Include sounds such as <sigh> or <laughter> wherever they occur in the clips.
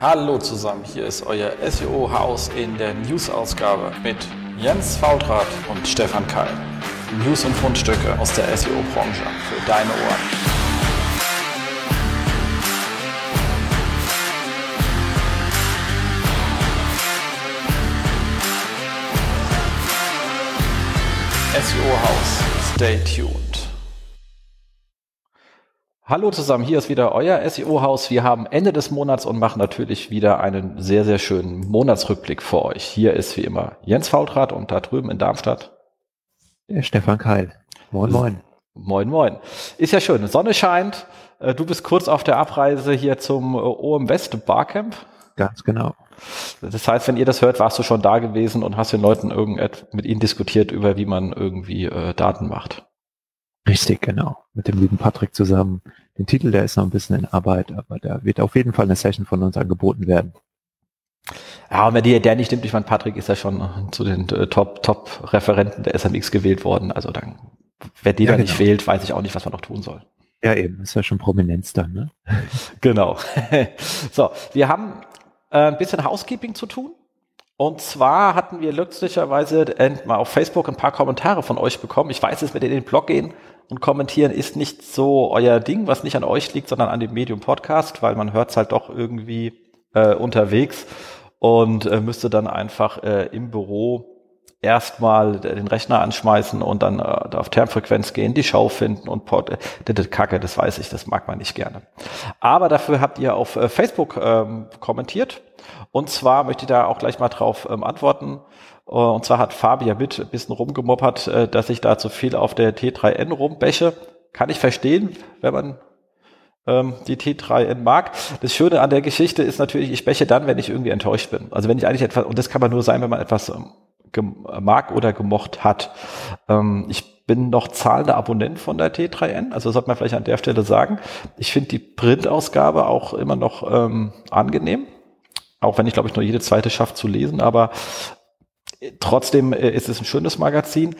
Hallo zusammen, hier ist euer SEO-Haus in der News-Ausgabe mit Jens Faultrat und Stefan Keil. News und Fundstücke aus der SEO-Branche für deine Ohren. SEO-Haus, stay tuned. Hallo zusammen, hier ist wieder euer SEO-Haus. Wir haben Ende des Monats und machen natürlich wieder einen sehr, sehr schönen Monatsrückblick für euch. Hier ist wie immer Jens Faultrat und da drüben in Darmstadt der Stefan Keil. Moin, moin. Moin, moin. Ist ja schön, Sonne scheint. Äh, du bist kurz auf der Abreise hier zum äh, OM West Barcamp. Ganz genau. Das heißt, wenn ihr das hört, warst du schon da gewesen und hast den Leuten irgendetwas mit ihnen diskutiert über, wie man irgendwie äh, Daten macht. Richtig, genau. Mit dem lieben Patrick zusammen. Den Titel, der ist noch ein bisschen in Arbeit, aber da wird auf jeden Fall eine Session von uns angeboten werden. Ja, und wenn die, der nicht nimmt, ich meine, Patrick ist ja schon zu den äh, Top, Top-Referenten der SMX gewählt worden. Also dann, wer die ja, da genau. nicht wählt, weiß ich auch nicht, was man noch tun soll. Ja, eben, ist ja schon Prominenz dann, ne? <laughs> genau. <laughs> so, wir haben äh, ein bisschen Housekeeping zu tun. Und zwar hatten wir glücklicherweise mal auf Facebook ein paar Kommentare von euch bekommen. Ich weiß, dass wir in den Blog gehen und kommentieren ist nicht so euer Ding, was nicht an euch liegt, sondern an dem Medium Podcast, weil man hört es halt doch irgendwie äh, unterwegs und äh, müsste dann einfach äh, im Büro erstmal den Rechner anschmeißen und dann äh, auf Termfrequenz gehen, die Show finden und Port, äh, Kacke, das weiß ich, das mag man nicht gerne. Aber dafür habt ihr auf äh, Facebook ähm, kommentiert und zwar möchte ich da auch gleich mal drauf ähm, antworten. Äh, und zwar hat Fabia mit ein bisschen rumgemoppert, äh, dass ich da zu viel auf der T3N rumbäche. Kann ich verstehen, wenn man ähm, die T3N mag. Das Schöne an der Geschichte ist natürlich, ich bäche dann, wenn ich irgendwie enttäuscht bin. Also wenn ich eigentlich etwas, und das kann man nur sein, wenn man etwas ähm, mag oder gemocht hat. Ähm, ich bin noch zahlender Abonnent von der T3N, also sollte man vielleicht an der Stelle sagen. Ich finde die Printausgabe auch immer noch ähm, angenehm, auch wenn ich glaube ich nur jede zweite schafft zu lesen, aber trotzdem äh, ist es ein schönes Magazin.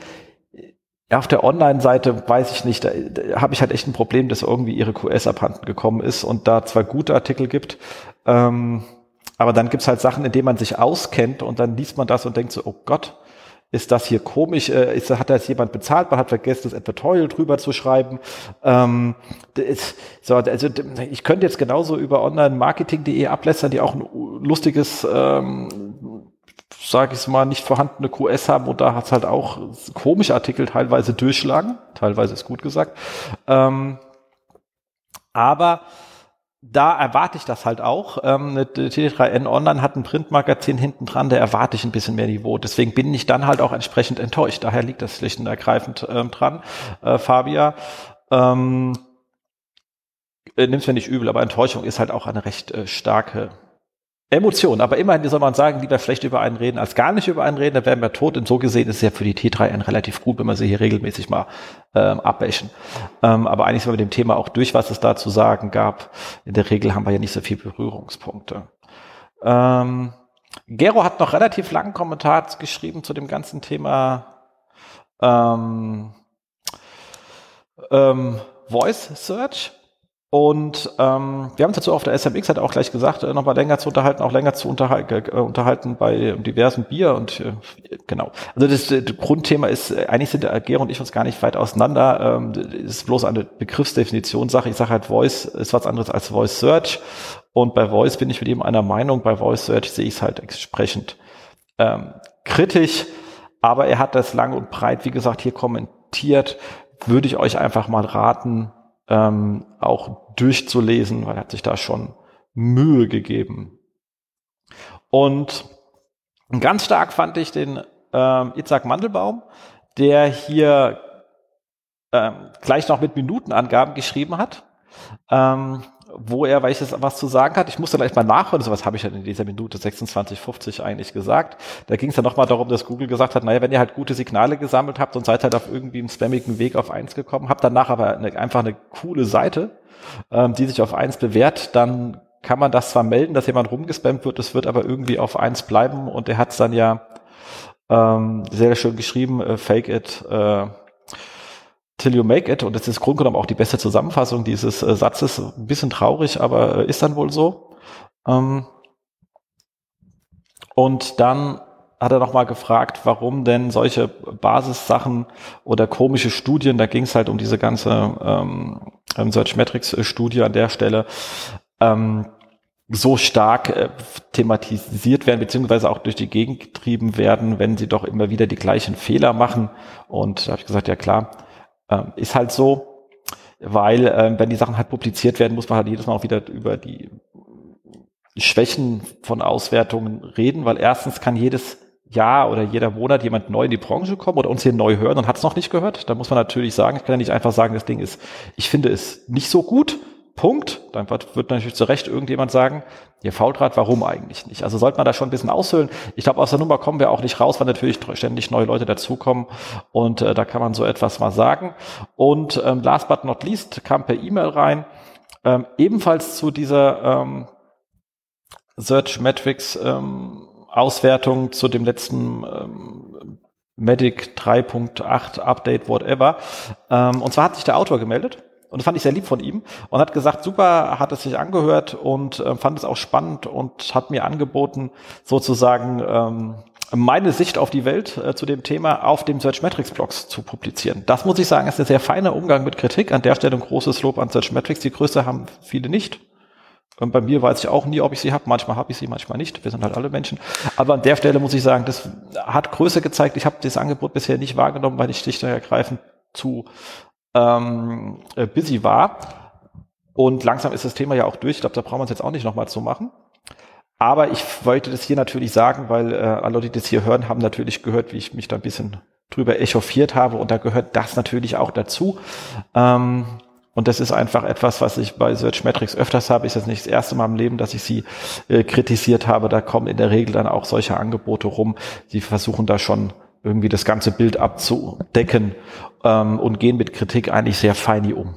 Auf der Online-Seite weiß ich nicht, da, da habe ich halt echt ein Problem, dass irgendwie ihre QS abhanden gekommen ist und da zwar gute Artikel gibt, ähm, aber dann gibt's halt Sachen, in denen man sich auskennt und dann liest man das und denkt so, oh Gott, ist das hier komisch? Äh, ist, hat da jetzt jemand bezahlt? Man hat vergessen, das Advertorial drüber zu schreiben. Ähm, ist, so, also ich könnte jetzt genauso über online-marketing.de ablässern, die auch ein lustiges ähm, sage ich mal, nicht vorhandene QS haben und da hat es halt auch komische Artikel teilweise durchschlagen, teilweise ist gut gesagt. Ähm, aber da erwarte ich das halt auch. Ähm, T3N Online hat ein Printmagazin hinten dran, da erwarte ich ein bisschen mehr Niveau. Deswegen bin ich dann halt auch entsprechend enttäuscht. Daher liegt das schlicht und ergreifend ähm, dran, äh, Fabia. Ähm, äh, nimm's mir nicht übel, aber Enttäuschung ist halt auch eine recht äh, starke Emotion, aber immerhin soll man sagen, lieber schlecht über einen reden, als gar nicht über einen reden, da wären wir tot. Und so gesehen ist es ja für die T3N relativ gut, wenn wir sie hier regelmäßig mal ähm, abbächen. Ähm, aber eigentlich sind wir mit dem Thema auch durch, was es da zu sagen gab. In der Regel haben wir ja nicht so viele Berührungspunkte. Ähm, Gero hat noch relativ langen Kommentar geschrieben zu dem ganzen Thema ähm, ähm, Voice Search. Und ähm, wir haben uns dazu auf der SMX hat auch gleich gesagt, äh, nochmal länger zu unterhalten, auch länger zu unterhalten, äh, unterhalten bei diversen Bier und äh, genau. Also das, das Grundthema ist, äh, eigentlich sind der Gero und ich uns gar nicht weit auseinander. Ähm, ist bloß eine Begriffsdefinitionssache. Ich sage halt, Voice ist was anderes als Voice Search. Und bei Voice bin ich mit ihm einer Meinung, bei Voice Search sehe ich es halt entsprechend ähm, kritisch. Aber er hat das lang und breit, wie gesagt, hier kommentiert. Würde ich euch einfach mal raten, ähm, auch durchzulesen, weil er hat sich da schon Mühe gegeben. Und ganz stark fand ich den ähm, Itzhak Mandelbaum, der hier ähm, gleich noch mit Minutenangaben geschrieben hat. Ähm, wo er welches was zu sagen hat. Ich musste gleich mal nachhören, so was habe ich dann in dieser Minute 26, eigentlich gesagt. Da ging es dann nochmal darum, dass Google gesagt hat, naja, wenn ihr halt gute Signale gesammelt habt und seid halt auf irgendwie einem spammigen Weg auf eins gekommen, habt danach aber eine, einfach eine coole Seite, ähm, die sich auf eins bewährt, dann kann man das zwar melden, dass jemand rumgespammt wird, es wird aber irgendwie auf eins bleiben und er hat es dann ja ähm, sehr schön geschrieben, äh, fake it, äh, Till You Make It, und das ist grundgenommen auch die beste Zusammenfassung dieses äh, Satzes, ein bisschen traurig, aber äh, ist dann wohl so. Ähm, Und dann hat er nochmal gefragt, warum denn solche Basissachen oder komische Studien, da ging es halt um diese ganze ähm, Search Metrics Studie an der Stelle, ähm, so stark äh, thematisiert werden, beziehungsweise auch durch die Gegend getrieben werden, wenn sie doch immer wieder die gleichen Fehler machen. Und da habe ich gesagt, ja klar, äh, ist halt so, weil äh, wenn die Sachen halt publiziert werden, muss man halt jedes Mal auch wieder über die Schwächen von Auswertungen reden, weil erstens kann jedes Jahr oder jeder Monat jemand neu in die Branche kommen oder uns hier neu hören und hat es noch nicht gehört. Da muss man natürlich sagen, ich kann ja nicht einfach sagen, das Ding ist, ich finde es nicht so gut. Punkt. Dann wird, wird natürlich zu Recht irgendjemand sagen, ihr Faultrat, warum eigentlich nicht? Also sollte man da schon ein bisschen aushöhlen. Ich glaube, aus der Nummer kommen wir auch nicht raus, weil natürlich ständig neue Leute dazukommen und äh, da kann man so etwas mal sagen. Und ähm, last but not least kam per E-Mail rein, ähm, ebenfalls zu dieser ähm, Search Metrics ähm, Auswertung zu dem letzten ähm, Medic 3.8 Update, whatever. Ähm, und zwar hat sich der Autor gemeldet. Und das fand ich sehr lieb von ihm und hat gesagt, super, hat es sich angehört und äh, fand es auch spannend und hat mir angeboten, sozusagen ähm, meine Sicht auf die Welt äh, zu dem Thema auf dem Search Metrics Blogs zu publizieren. Das muss ich sagen, ist ein sehr feiner Umgang mit Kritik. An der Stelle ein großes Lob an Search Metrics. Die Größe haben viele nicht. Und bei mir weiß ich auch nie, ob ich sie habe. Manchmal habe ich sie, manchmal nicht. Wir sind halt alle Menschen. Aber an der Stelle muss ich sagen, das hat Größe gezeigt. Ich habe das Angebot bisher nicht wahrgenommen, weil ich schlicht und ergreifend zu ähm, äh, busy war. Und langsam ist das Thema ja auch durch. Ich glaube, da brauchen wir uns jetzt auch nicht nochmal zu machen. Aber ich wollte das hier natürlich sagen, weil äh, alle die das hier hören, haben natürlich gehört, wie ich mich da ein bisschen drüber echauffiert habe. Und da gehört das natürlich auch dazu. Ähm, und das ist einfach etwas, was ich bei Search Metrics öfters habe. Ist das nicht das erste Mal im Leben, dass ich sie äh, kritisiert habe. Da kommen in der Regel dann auch solche Angebote rum. Sie versuchen da schon irgendwie das ganze Bild abzudecken ähm, und gehen mit Kritik eigentlich sehr feini um.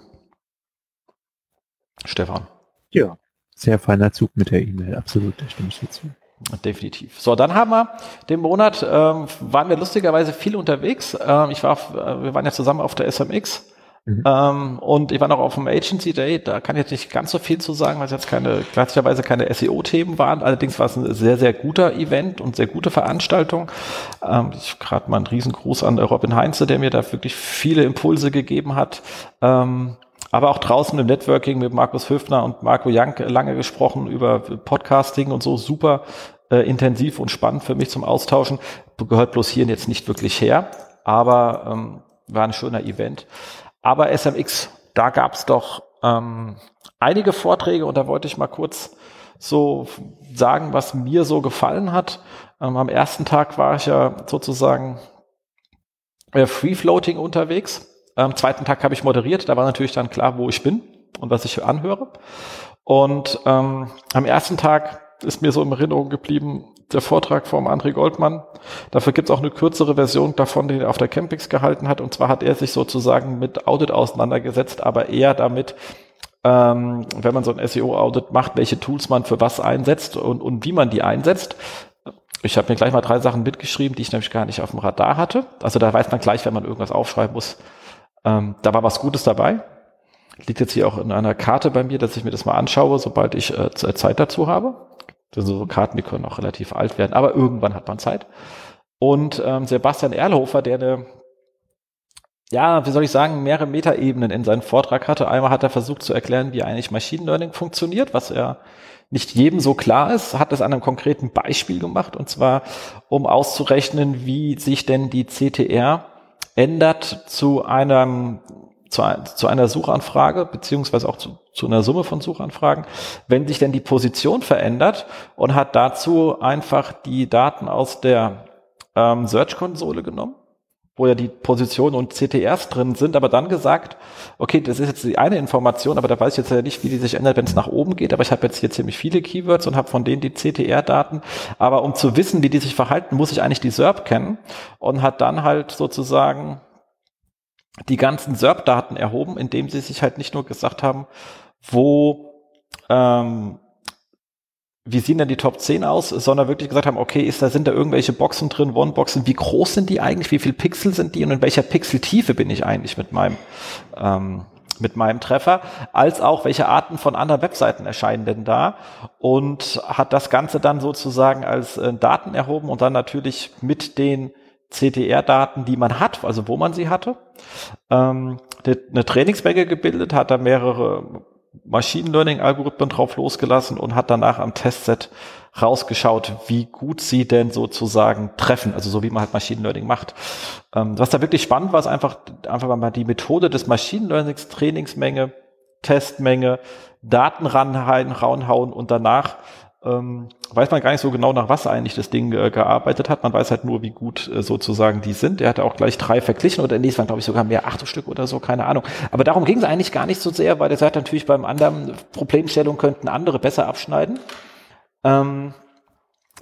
Stefan. Ja, sehr feiner Zug mit der E-Mail, absolut, da stimme ich dazu. Definitiv. So, dann haben wir den Monat, ähm, waren wir lustigerweise viel unterwegs. Ähm, ich war, äh, wir waren ja zusammen auf der SMX Mhm. Ähm, und ich war noch auf dem Agency Day, da kann ich jetzt nicht ganz so viel zu sagen, weil es jetzt keine, klassischerweise keine SEO-Themen waren. Allerdings war es ein sehr, sehr guter Event und sehr gute Veranstaltung. Ähm, ich gerade mal einen Riesengruß an Robin Heinze, der mir da wirklich viele Impulse gegeben hat. Ähm, aber auch draußen im Networking mit Markus Höfner und Marco Jank lange gesprochen über Podcasting und so super äh, intensiv und spannend für mich zum Austauschen. Gehört bloß hier jetzt nicht wirklich her, aber ähm, war ein schöner Event. Aber SMX, da gab es doch ähm, einige Vorträge und da wollte ich mal kurz so sagen, was mir so gefallen hat. Ähm, am ersten Tag war ich ja sozusagen äh, Free Floating unterwegs. Am zweiten Tag habe ich moderiert, da war natürlich dann klar, wo ich bin und was ich anhöre. Und ähm, am ersten Tag ist mir so in Erinnerung geblieben, der Vortrag vom André Goldmann. Dafür gibt es auch eine kürzere Version davon, die er auf der Campix gehalten hat. Und zwar hat er sich sozusagen mit Audit auseinandergesetzt, aber eher damit, ähm, wenn man so ein SEO-Audit macht, welche Tools man für was einsetzt und, und wie man die einsetzt. Ich habe mir gleich mal drei Sachen mitgeschrieben, die ich nämlich gar nicht auf dem Radar hatte. Also da weiß man gleich, wenn man irgendwas aufschreiben muss. Ähm, da war was Gutes dabei. Liegt jetzt hier auch in einer Karte bei mir, dass ich mir das mal anschaue, sobald ich äh, Zeit dazu habe. So Karten, die können auch relativ alt werden, aber irgendwann hat man Zeit. Und ähm, Sebastian Erlhofer, der eine, ja, wie soll ich sagen, mehrere Metaebenen in seinem Vortrag hatte. Einmal hat er versucht zu erklären, wie eigentlich Machine Learning funktioniert, was er nicht jedem so klar ist, hat es an einem konkreten Beispiel gemacht, und zwar um auszurechnen, wie sich denn die CTR ändert zu einem zu, zu einer Suchanfrage, beziehungsweise auch zu, zu einer Summe von Suchanfragen, wenn sich denn die Position verändert und hat dazu einfach die Daten aus der ähm, Search-Konsole genommen, wo ja die Positionen und CTRs drin sind, aber dann gesagt, okay, das ist jetzt die eine Information, aber da weiß ich jetzt ja nicht, wie die sich ändert, wenn es nach oben geht, aber ich habe jetzt hier ziemlich viele Keywords und habe von denen die CTR-Daten, aber um zu wissen, wie die sich verhalten, muss ich eigentlich die SERP kennen und hat dann halt sozusagen die ganzen SERP-Daten erhoben, indem sie sich halt nicht nur gesagt haben, wo, ähm, wie sehen denn die Top 10 aus, sondern wirklich gesagt haben, okay, ist da, sind da irgendwelche Boxen drin, One-Boxen, wie groß sind die eigentlich, wie viel Pixel sind die und in welcher Pixeltiefe bin ich eigentlich mit meinem, ähm, mit meinem Treffer, als auch welche Arten von anderen Webseiten erscheinen denn da und hat das Ganze dann sozusagen als äh, Daten erhoben und dann natürlich mit den CTR-Daten, die man hat, also wo man sie hatte, ähm, eine Trainingsmenge gebildet, hat da mehrere Machine Learning-Algorithmen drauf losgelassen und hat danach am Testset rausgeschaut, wie gut sie denn sozusagen treffen, also so wie man halt Machine Learning macht. Ähm, was da wirklich spannend war, ist einfach, einfach mal die Methode des Machine Learnings, Trainingsmenge, Testmenge, Daten ranhauen und danach ähm, weiß man gar nicht so genau, nach was eigentlich das Ding äh, gearbeitet hat. Man weiß halt nur, wie gut äh, sozusagen die sind. Er hatte auch gleich drei verglichen oder nee, waren glaube ich sogar mehr, acht Stück oder so, keine Ahnung. Aber darum ging es eigentlich gar nicht so sehr, weil er sagt natürlich beim anderen Problemstellung könnten andere besser abschneiden. Ähm,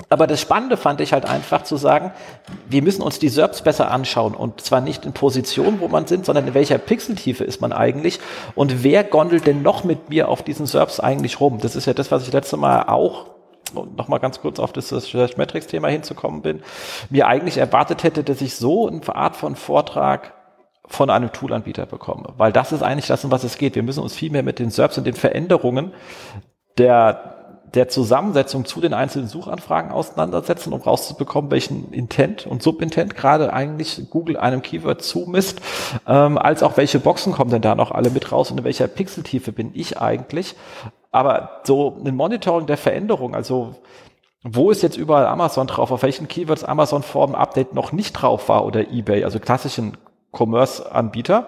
aber das Spannende fand ich halt einfach zu sagen, wir müssen uns die SERPs besser anschauen und zwar nicht in Position, wo man sind, sondern in welcher Pixeltiefe ist man eigentlich und wer gondelt denn noch mit mir auf diesen SERPs eigentlich rum? Das ist ja das, was ich letzte Mal auch und nochmal ganz kurz auf das Search Metrics Thema hinzukommen bin, mir eigentlich erwartet hätte, dass ich so eine Art von Vortrag von einem Toolanbieter bekomme. Weil das ist eigentlich das, um was es geht. Wir müssen uns viel mehr mit den SERPs und den Veränderungen der der Zusammensetzung zu den einzelnen Suchanfragen auseinandersetzen, um rauszubekommen, welchen Intent und Subintent gerade eigentlich Google einem Keyword zumisst, ähm, als auch welche Boxen kommen denn da noch alle mit raus und in welcher Pixeltiefe bin ich eigentlich. Aber so ein Monitoring der Veränderung, also wo ist jetzt überall Amazon drauf, auf welchen Keywords Amazon vor dem Update noch nicht drauf war oder eBay, also klassischen Commerce-Anbieter,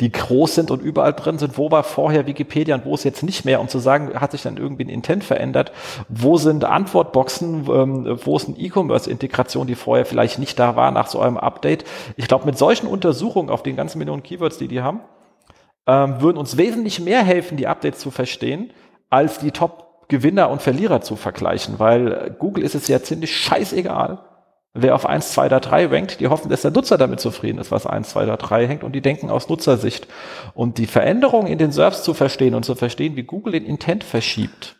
die groß sind und überall drin sind. Wo war vorher Wikipedia und wo ist jetzt nicht mehr? Um zu sagen, hat sich dann irgendwie ein Intent verändert? Wo sind Antwortboxen? Ähm, wo ist eine E-Commerce-Integration, die vorher vielleicht nicht da war nach so einem Update? Ich glaube, mit solchen Untersuchungen auf den ganzen Millionen Keywords, die die haben, ähm, würden uns wesentlich mehr helfen, die Updates zu verstehen, als die Top-Gewinner und Verlierer zu vergleichen, weil Google ist es ja ziemlich scheißegal, wer auf 1, 2 oder 3 rankt, die hoffen, dass der Nutzer damit zufrieden ist, was 1, 2 oder 3 hängt und die denken aus Nutzersicht. Und die Veränderung in den Serves zu verstehen und zu verstehen, wie Google den Intent verschiebt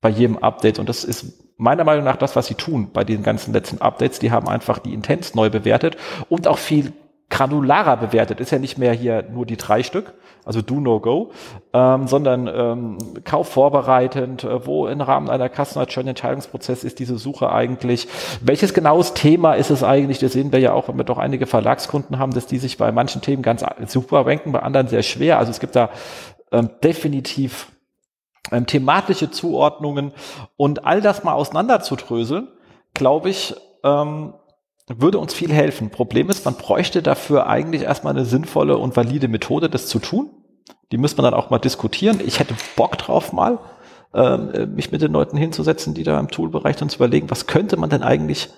bei jedem Update. Und das ist meiner Meinung nach das, was sie tun bei den ganzen letzten Updates. Die haben einfach die Intents neu bewertet und auch viel granularer bewertet. Ist ja nicht mehr hier nur die drei Stück, also Do No Go, ähm, sondern ähm, Kauf vorbereitend, äh, wo im Rahmen einer Customer Journey Entscheidungsprozess ist diese Suche eigentlich, welches genaues Thema ist es eigentlich, das sehen wir ja auch, wenn wir doch einige Verlagskunden haben, dass die sich bei manchen Themen ganz super ranken, bei anderen sehr schwer, also es gibt da ähm, definitiv ähm, thematische Zuordnungen. Und all das mal auseinanderzudröseln, glaube ich, ähm, würde uns viel helfen. Problem ist, man bräuchte dafür eigentlich erstmal eine sinnvolle und valide Methode, das zu tun. Die müsste man dann auch mal diskutieren. Ich hätte Bock drauf mal, äh, mich mit den Leuten hinzusetzen, die da im Toolbereich dann zu überlegen, was könnte man denn eigentlich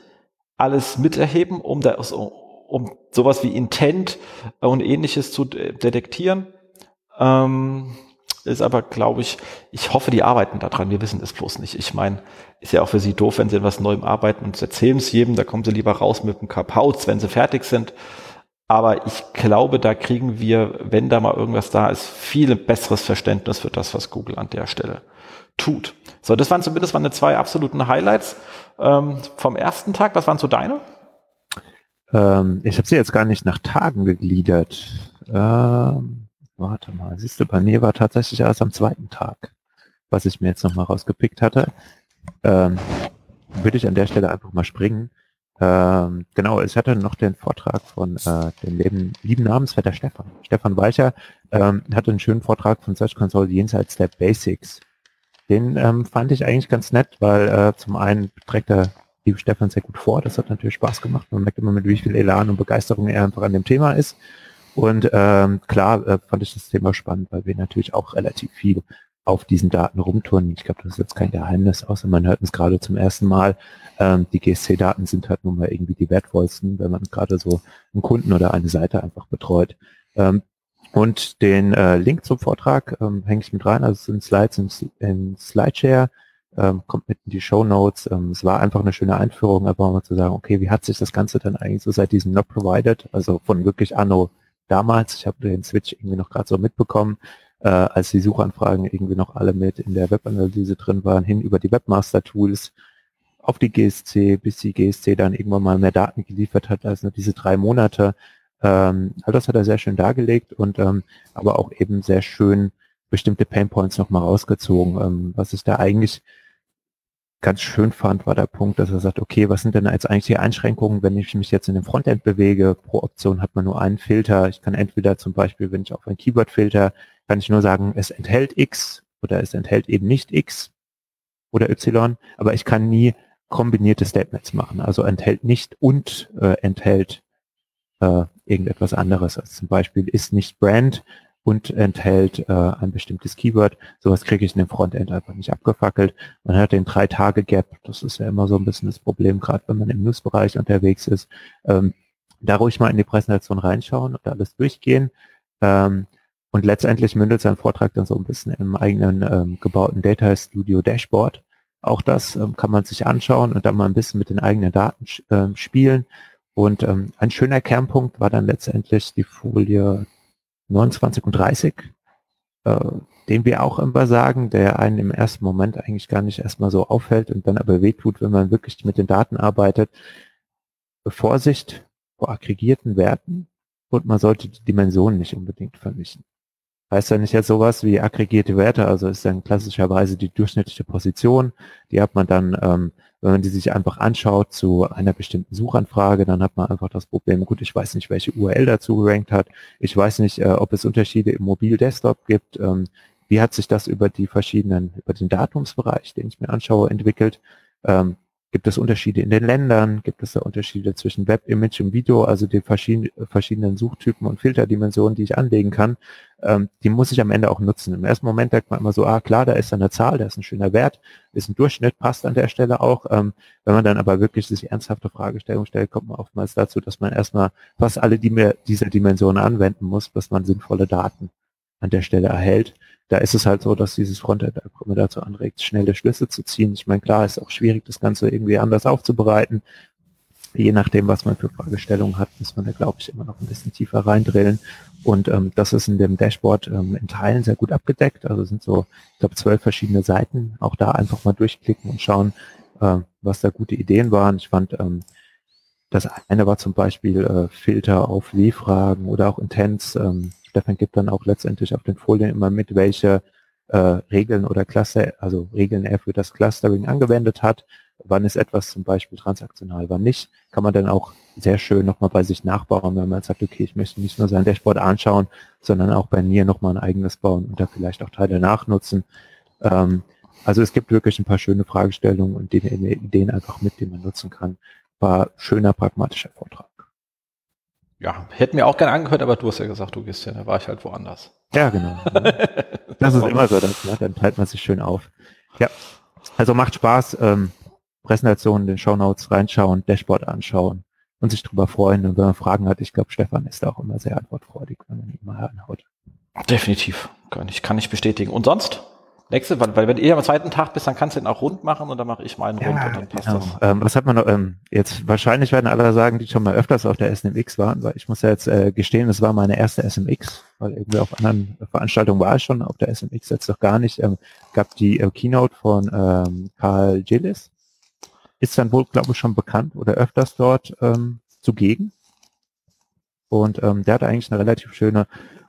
alles miterheben, um da, um sowas wie Intent und ähnliches zu detektieren. Ähm, ist aber, glaube ich, ich hoffe, die arbeiten daran. Wir wissen es bloß nicht. Ich meine, ist ja auch für sie doof, wenn sie was Neuem arbeiten und erzählen es jedem. Da kommen sie lieber raus mit dem Kapauz, wenn sie fertig sind. Aber ich glaube, da kriegen wir, wenn da mal irgendwas da ist, viel besseres Verständnis für das, was Google an der Stelle tut. So, das waren zumindest meine zwei absoluten Highlights ähm, vom ersten Tag. Was waren so deine? Ähm, ich habe sie jetzt gar nicht nach Tagen gegliedert. Ähm Warte mal, siehst du, bei mir war tatsächlich erst am zweiten Tag, was ich mir jetzt nochmal rausgepickt hatte. Ähm, würde ich an der Stelle einfach mal springen. Ähm, genau, ich hatte noch den Vortrag von äh, dem lieben, lieben Namensvetter Stefan. Stefan Weicher ähm, hatte einen schönen Vortrag von Search Console jenseits der Basics. Den ähm, fand ich eigentlich ganz nett, weil äh, zum einen trägt er liebe Stefan sehr gut vor. Das hat natürlich Spaß gemacht. Man merkt immer, mit wie viel Elan und Begeisterung er einfach an dem Thema ist. Und ähm, klar äh, fand ich das Thema spannend, weil wir natürlich auch relativ viel auf diesen Daten rumtouren. Ich glaube, das ist jetzt kein Geheimnis, außer man hört es gerade zum ersten Mal. Ähm, die GSC-Daten sind halt nun mal irgendwie die wertvollsten, wenn man gerade so einen Kunden oder eine Seite einfach betreut. Ähm, und den äh, Link zum Vortrag ähm, hänge ich mit rein, also es sind Slides in, in Slideshare, ähm, kommt mit in die Show Notes. Ähm, es war einfach eine schöne Einführung, einfach mal zu sagen, okay, wie hat sich das Ganze dann eigentlich so seit diesem Not Provided, also von wirklich Anno damals, ich habe den Switch irgendwie noch gerade so mitbekommen, äh, als die Suchanfragen irgendwie noch alle mit in der Webanalyse drin waren, hin über die Webmaster-Tools auf die GSC, bis die GSC dann irgendwann mal mehr Daten geliefert hat als nur diese drei Monate. Ähm, all das hat er sehr schön dargelegt und ähm, aber auch eben sehr schön bestimmte Painpoints nochmal rausgezogen. Ähm, was ich da eigentlich ganz schön fand, war der Punkt, dass er sagt, okay, was sind denn jetzt eigentlich die Einschränkungen, wenn ich mich jetzt in dem Frontend bewege? Pro Option hat man nur einen Filter. Ich kann entweder zum Beispiel, wenn ich auf ein Keyword filter, kann ich nur sagen, es enthält X oder es enthält eben nicht X oder Y, aber ich kann nie kombinierte Statements machen. Also enthält nicht und äh, enthält äh, irgendetwas anderes. Also zum Beispiel ist nicht Brand und enthält äh, ein bestimmtes Keyword. Sowas kriege ich in dem Frontend einfach nicht abgefackelt. Man hat den drei Tage Gap. Das ist ja immer so ein bisschen das Problem, gerade wenn man im Newsbereich unterwegs ist. Ähm, da ruhig mal in die Präsentation reinschauen und alles durchgehen. Ähm, und letztendlich mündet sein Vortrag dann so ein bisschen im eigenen ähm, gebauten Data Studio Dashboard. Auch das ähm, kann man sich anschauen und dann mal ein bisschen mit den eigenen Daten äh, spielen. Und ähm, ein schöner Kernpunkt war dann letztendlich die Folie 29 und 30, äh, den wir auch immer sagen, der einen im ersten Moment eigentlich gar nicht erstmal so auffällt und dann aber wehtut, wenn man wirklich mit den Daten arbeitet. Vorsicht vor aggregierten Werten und man sollte die Dimensionen nicht unbedingt vermischen heißt ja nicht jetzt sowas wie aggregierte Werte, also ist dann klassischerweise die durchschnittliche Position. Die hat man dann, ähm, wenn man die sich einfach anschaut zu einer bestimmten Suchanfrage, dann hat man einfach das Problem, gut, ich weiß nicht, welche URL dazu gerankt hat. Ich weiß nicht, äh, ob es Unterschiede im Mobil-Desktop gibt. Ähm, wie hat sich das über die verschiedenen, über den Datumsbereich, den ich mir anschaue, entwickelt? Ähm, Gibt es Unterschiede in den Ländern? Gibt es da Unterschiede zwischen Web, Image und Video, also die verschiedenen Suchtypen und Filterdimensionen, die ich anlegen kann? Ähm, die muss ich am Ende auch nutzen. Im ersten Moment denkt man immer so, ah klar, da ist eine Zahl, da ist ein schöner Wert, ist ein Durchschnitt, passt an der Stelle auch. Ähm, wenn man dann aber wirklich sich ernsthafte Fragestellungen stellt, kommt man oftmals dazu, dass man erstmal fast alle die dieser Dimensionen anwenden muss, bis man sinnvolle Daten an der Stelle erhält da ist es halt so, dass dieses Frontend-Abkommen dazu anregt, schnelle Schlüsse zu ziehen. Ich meine, klar, ist auch schwierig, das Ganze irgendwie anders aufzubereiten. Je nachdem, was man für Fragestellungen hat, muss man da, glaube ich, immer noch ein bisschen tiefer reindrillen. Und ähm, das ist in dem Dashboard ähm, in Teilen sehr gut abgedeckt. Also sind so, ich glaube, zwölf verschiedene Seiten. Auch da einfach mal durchklicken und schauen, äh, was da gute Ideen waren. Ich fand, ähm, das eine war zum Beispiel äh, Filter auf W-Fragen oder auch Intents. Ähm, Stefan gibt dann auch letztendlich auf den Folien immer mit, welche äh, Regeln oder Cluster, also Regeln er für das Clustering angewendet hat. Wann ist etwas zum Beispiel transaktional, wann nicht, kann man dann auch sehr schön nochmal bei sich nachbauen, wenn man sagt, okay, ich möchte nicht nur sein Dashboard anschauen, sondern auch bei mir nochmal ein eigenes bauen und da vielleicht auch Teile nachnutzen. Ähm, also es gibt wirklich ein paar schöne Fragestellungen und Ideen einfach mit, die man nutzen kann. War schöner, pragmatischer Vortrag ja, hätten mir auch gerne angehört, aber du hast ja gesagt, du gehst ja, da war ich halt woanders. Ja, genau. <laughs> das ist immer so, das, ne? dann teilt man sich schön auf. Ja, also macht Spaß, ähm, Präsentationen, den Shownotes reinschauen, Dashboard anschauen und sich drüber freuen. Und wenn man Fragen hat, ich glaube, Stefan ist da auch immer sehr antwortfreudig, wenn man ihn mal anhaut. Definitiv, kann ich, kann ich bestätigen. Und sonst? Nächste, weil, weil wenn ihr am zweiten Tag bist, dann kannst du ihn auch rund machen und dann mache ich meinen ja, rund und dann passt genau. das. Ähm, was hat man noch? Ähm, jetzt wahrscheinlich werden alle sagen, die schon mal öfters auf der SMX waren, weil ich muss ja jetzt äh, gestehen, es war meine erste SMX, weil irgendwie auf anderen Veranstaltungen war ich schon, auf der SMX jetzt doch gar nicht. Ähm, gab die äh, Keynote von ähm, Karl Gillis. Ist dann wohl, glaube ich, schon bekannt oder öfters dort ähm, zugegen. Und ähm, der hat eigentlich eine relativ schöne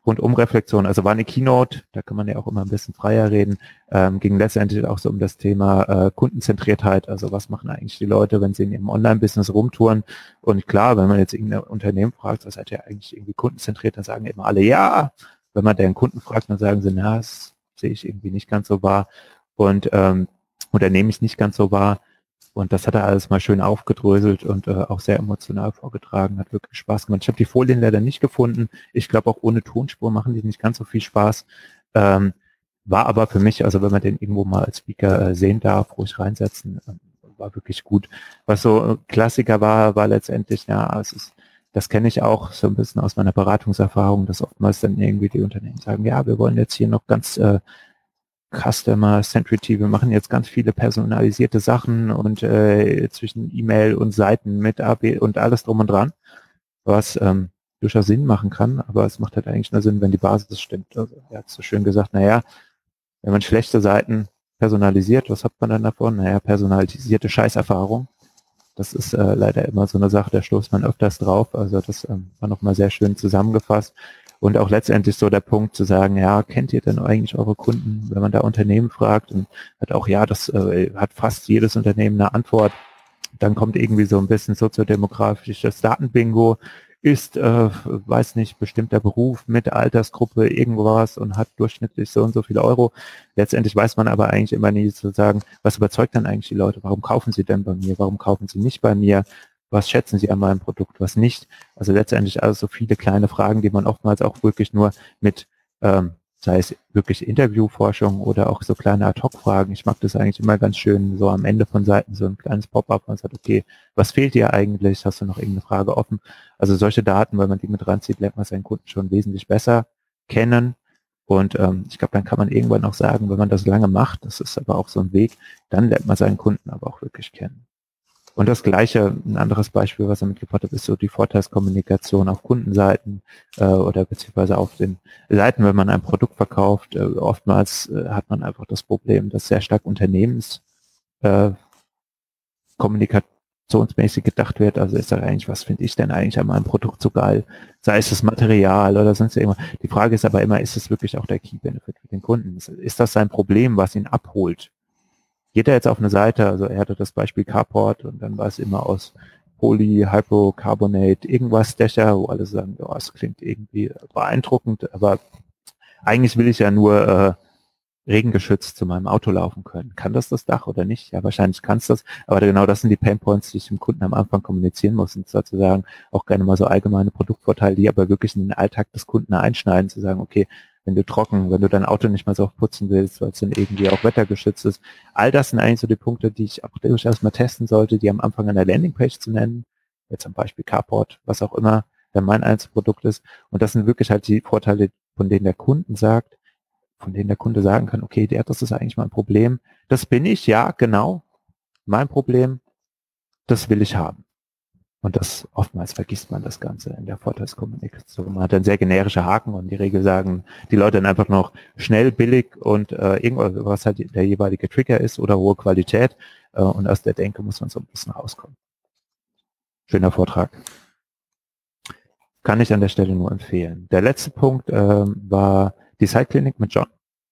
Rundumreflexion, also war eine Keynote, da kann man ja auch immer ein bisschen freier reden, ähm, ging letztendlich auch so um das Thema äh, Kundenzentriertheit, also was machen eigentlich die Leute, wenn sie in ihrem Online-Business rumtouren? Und klar, wenn man jetzt irgendein Unternehmen fragt, was seid ihr eigentlich irgendwie kundenzentriert, dann sagen immer alle ja, wenn man den Kunden fragt, dann sagen sie, na, das sehe ich irgendwie nicht ganz so wahr. Und ähm, oder nehme ich nicht ganz so wahr und das hat er alles mal schön aufgedröselt und äh, auch sehr emotional vorgetragen. Hat wirklich Spaß gemacht. Ich habe die Folien leider nicht gefunden. Ich glaube, auch ohne Tonspur machen die nicht ganz so viel Spaß. Ähm, war aber für mich, also wenn man den irgendwo mal als Speaker äh, sehen darf, ruhig reinsetzen, äh, war wirklich gut. Was so Klassiker war, war letztendlich, ja, es ist, das kenne ich auch so ein bisschen aus meiner Beratungserfahrung, dass oftmals dann irgendwie die Unternehmen sagen, ja, wir wollen jetzt hier noch ganz äh, Customer Centrity. Wir machen jetzt ganz viele personalisierte Sachen und äh, zwischen E-Mail und Seiten mit AB und alles drum und dran, was ähm, durchaus Sinn machen kann, aber es macht halt eigentlich nur Sinn, wenn die Basis stimmt. Also er hat so schön gesagt, naja, wenn man schlechte Seiten personalisiert, was hat man dann davon? Naja, personalisierte Scheißerfahrung. Das ist äh, leider immer so eine Sache, da stoßt man öfters drauf. Also das ähm, war nochmal sehr schön zusammengefasst. Und auch letztendlich so der Punkt zu sagen, ja, kennt ihr denn eigentlich eure Kunden, wenn man da Unternehmen fragt und hat auch, ja, das äh, hat fast jedes Unternehmen eine Antwort. Dann kommt irgendwie so ein bisschen soziodemografisches Datenbingo ist, äh, weiß nicht, bestimmter Beruf mit Altersgruppe irgendwas und hat durchschnittlich so und so viele Euro. Letztendlich weiß man aber eigentlich immer nie zu sagen, was überzeugt dann eigentlich die Leute? Warum kaufen sie denn bei mir? Warum kaufen sie nicht bei mir? Was schätzen sie an meinem Produkt? Was nicht? Also letztendlich also so viele kleine Fragen, die man oftmals auch wirklich nur mit ähm, sei es wirklich Interviewforschung oder auch so kleine Ad-Hoc-Fragen. Ich mag das eigentlich immer ganz schön, so am Ende von Seiten so ein kleines Pop-up, man sagt, okay, was fehlt dir eigentlich? Hast du noch irgendeine Frage offen? Also solche Daten, wenn man die mit ranzieht, lernt man seinen Kunden schon wesentlich besser kennen. Und ähm, ich glaube, dann kann man irgendwann auch sagen, wenn man das lange macht, das ist aber auch so ein Weg, dann lernt man seinen Kunden aber auch wirklich kennen. Und das gleiche, ein anderes Beispiel, was er mitgebracht hat, ist so die Vorteilskommunikation auf Kundenseiten äh, oder beziehungsweise auf den Seiten, wenn man ein Produkt verkauft. Äh, oftmals äh, hat man einfach das Problem, dass sehr stark Unternehmens äh, gedacht wird. Also ist da eigentlich, was finde ich denn eigentlich an meinem Produkt so geil? Sei es das Material oder sonst irgendwas. Die Frage ist aber immer, ist es wirklich auch der Key Benefit für den Kunden? Ist das sein Problem, was ihn abholt? Geht er jetzt auf eine Seite, also er hatte das Beispiel Carport und dann war es immer aus Polyhydrocarbonate, irgendwas Dächer, wo alle sagen, oh, es klingt irgendwie beeindruckend, aber eigentlich will ich ja nur äh, regengeschützt zu meinem Auto laufen können. Kann das das Dach oder nicht? Ja, wahrscheinlich kann es das, aber genau das sind die Painpoints, die ich dem Kunden am Anfang kommunizieren muss und sozusagen auch gerne mal so allgemeine Produktvorteile, die aber wirklich in den Alltag des Kunden einschneiden, zu sagen, okay, wenn du trocken, wenn du dein Auto nicht mehr so oft putzen willst, weil es dann irgendwie auch wettergeschützt ist. All das sind eigentlich so die Punkte, die ich auch durchaus mal testen sollte, die am Anfang an der Landingpage zu nennen. Jetzt zum Beispiel Carport, was auch immer dann mein Einzelprodukt ist. Und das sind wirklich halt die Vorteile, von denen der Kunden sagt, von denen der Kunde sagen kann, okay, der, das ist eigentlich mein Problem. Das bin ich, ja, genau. Mein Problem, das will ich haben. Und das oftmals vergisst man das Ganze in der Vorteilskommunikation. Man hat dann sehr generische Haken und die Regel sagen die Leute dann einfach noch schnell, billig und äh, irgendwas, was halt der jeweilige Trigger ist oder hohe Qualität. Äh, und aus der Denke muss man so ein bisschen rauskommen. Schöner Vortrag. Kann ich an der Stelle nur empfehlen. Der letzte Punkt äh, war die Side-Klinik mit John.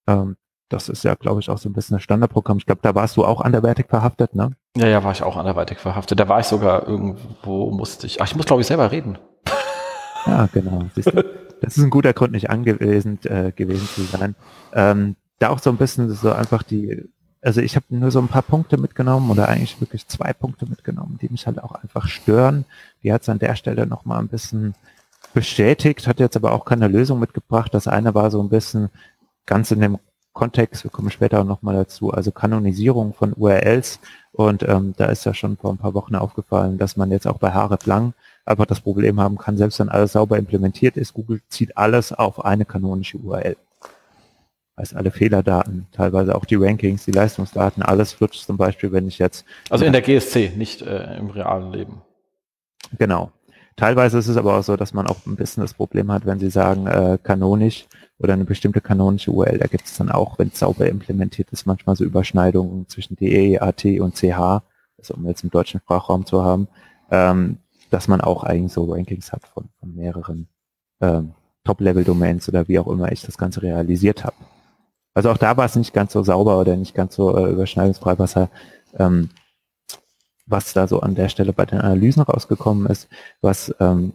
Ähm, das ist ja, glaube ich, auch so ein bisschen ein Standardprogramm. Ich glaube, da warst du auch anderweitig verhaftet, ne? Ja, ja, war ich auch anderweitig verhaftet. Da war ich sogar irgendwo, musste ich. Ach, ich muss, glaube ich, selber reden. Ja, genau. Das ist ein guter Grund, nicht angewiesen äh, gewesen zu sein. Ähm, da auch so ein bisschen so einfach die, also ich habe nur so ein paar Punkte mitgenommen oder eigentlich wirklich zwei Punkte mitgenommen, die mich halt auch einfach stören. Die hat es an der Stelle nochmal ein bisschen bestätigt, hat jetzt aber auch keine Lösung mitgebracht. Das eine war so ein bisschen ganz in dem Kontext, wir kommen später auch nochmal dazu, also Kanonisierung von URLs. Und ähm, da ist ja schon vor ein paar Wochen aufgefallen, dass man jetzt auch bei Href lang einfach das Problem haben kann, selbst wenn alles sauber implementiert ist, Google zieht alles auf eine kanonische URL. Also alle Fehlerdaten, teilweise auch die Rankings, die Leistungsdaten, alles flutscht zum Beispiel, wenn ich jetzt... Also in der GSC, nicht äh, im realen Leben. Genau. Teilweise ist es aber auch so, dass man auch ein bisschen das Problem hat, wenn Sie sagen, äh, kanonisch, oder eine bestimmte kanonische URL. Da gibt es dann auch, wenn es sauber implementiert ist, manchmal so Überschneidungen zwischen DE, AT und CH, also um jetzt im deutschen Sprachraum zu haben, ähm, dass man auch eigentlich so Rankings hat von, von mehreren ähm, Top-Level-Domains oder wie auch immer ich das Ganze realisiert habe. Also auch da war es nicht ganz so sauber oder nicht ganz so äh, überschneidungsfrei, was er, ähm, was da so an der Stelle bei den Analysen rausgekommen ist, was ähm,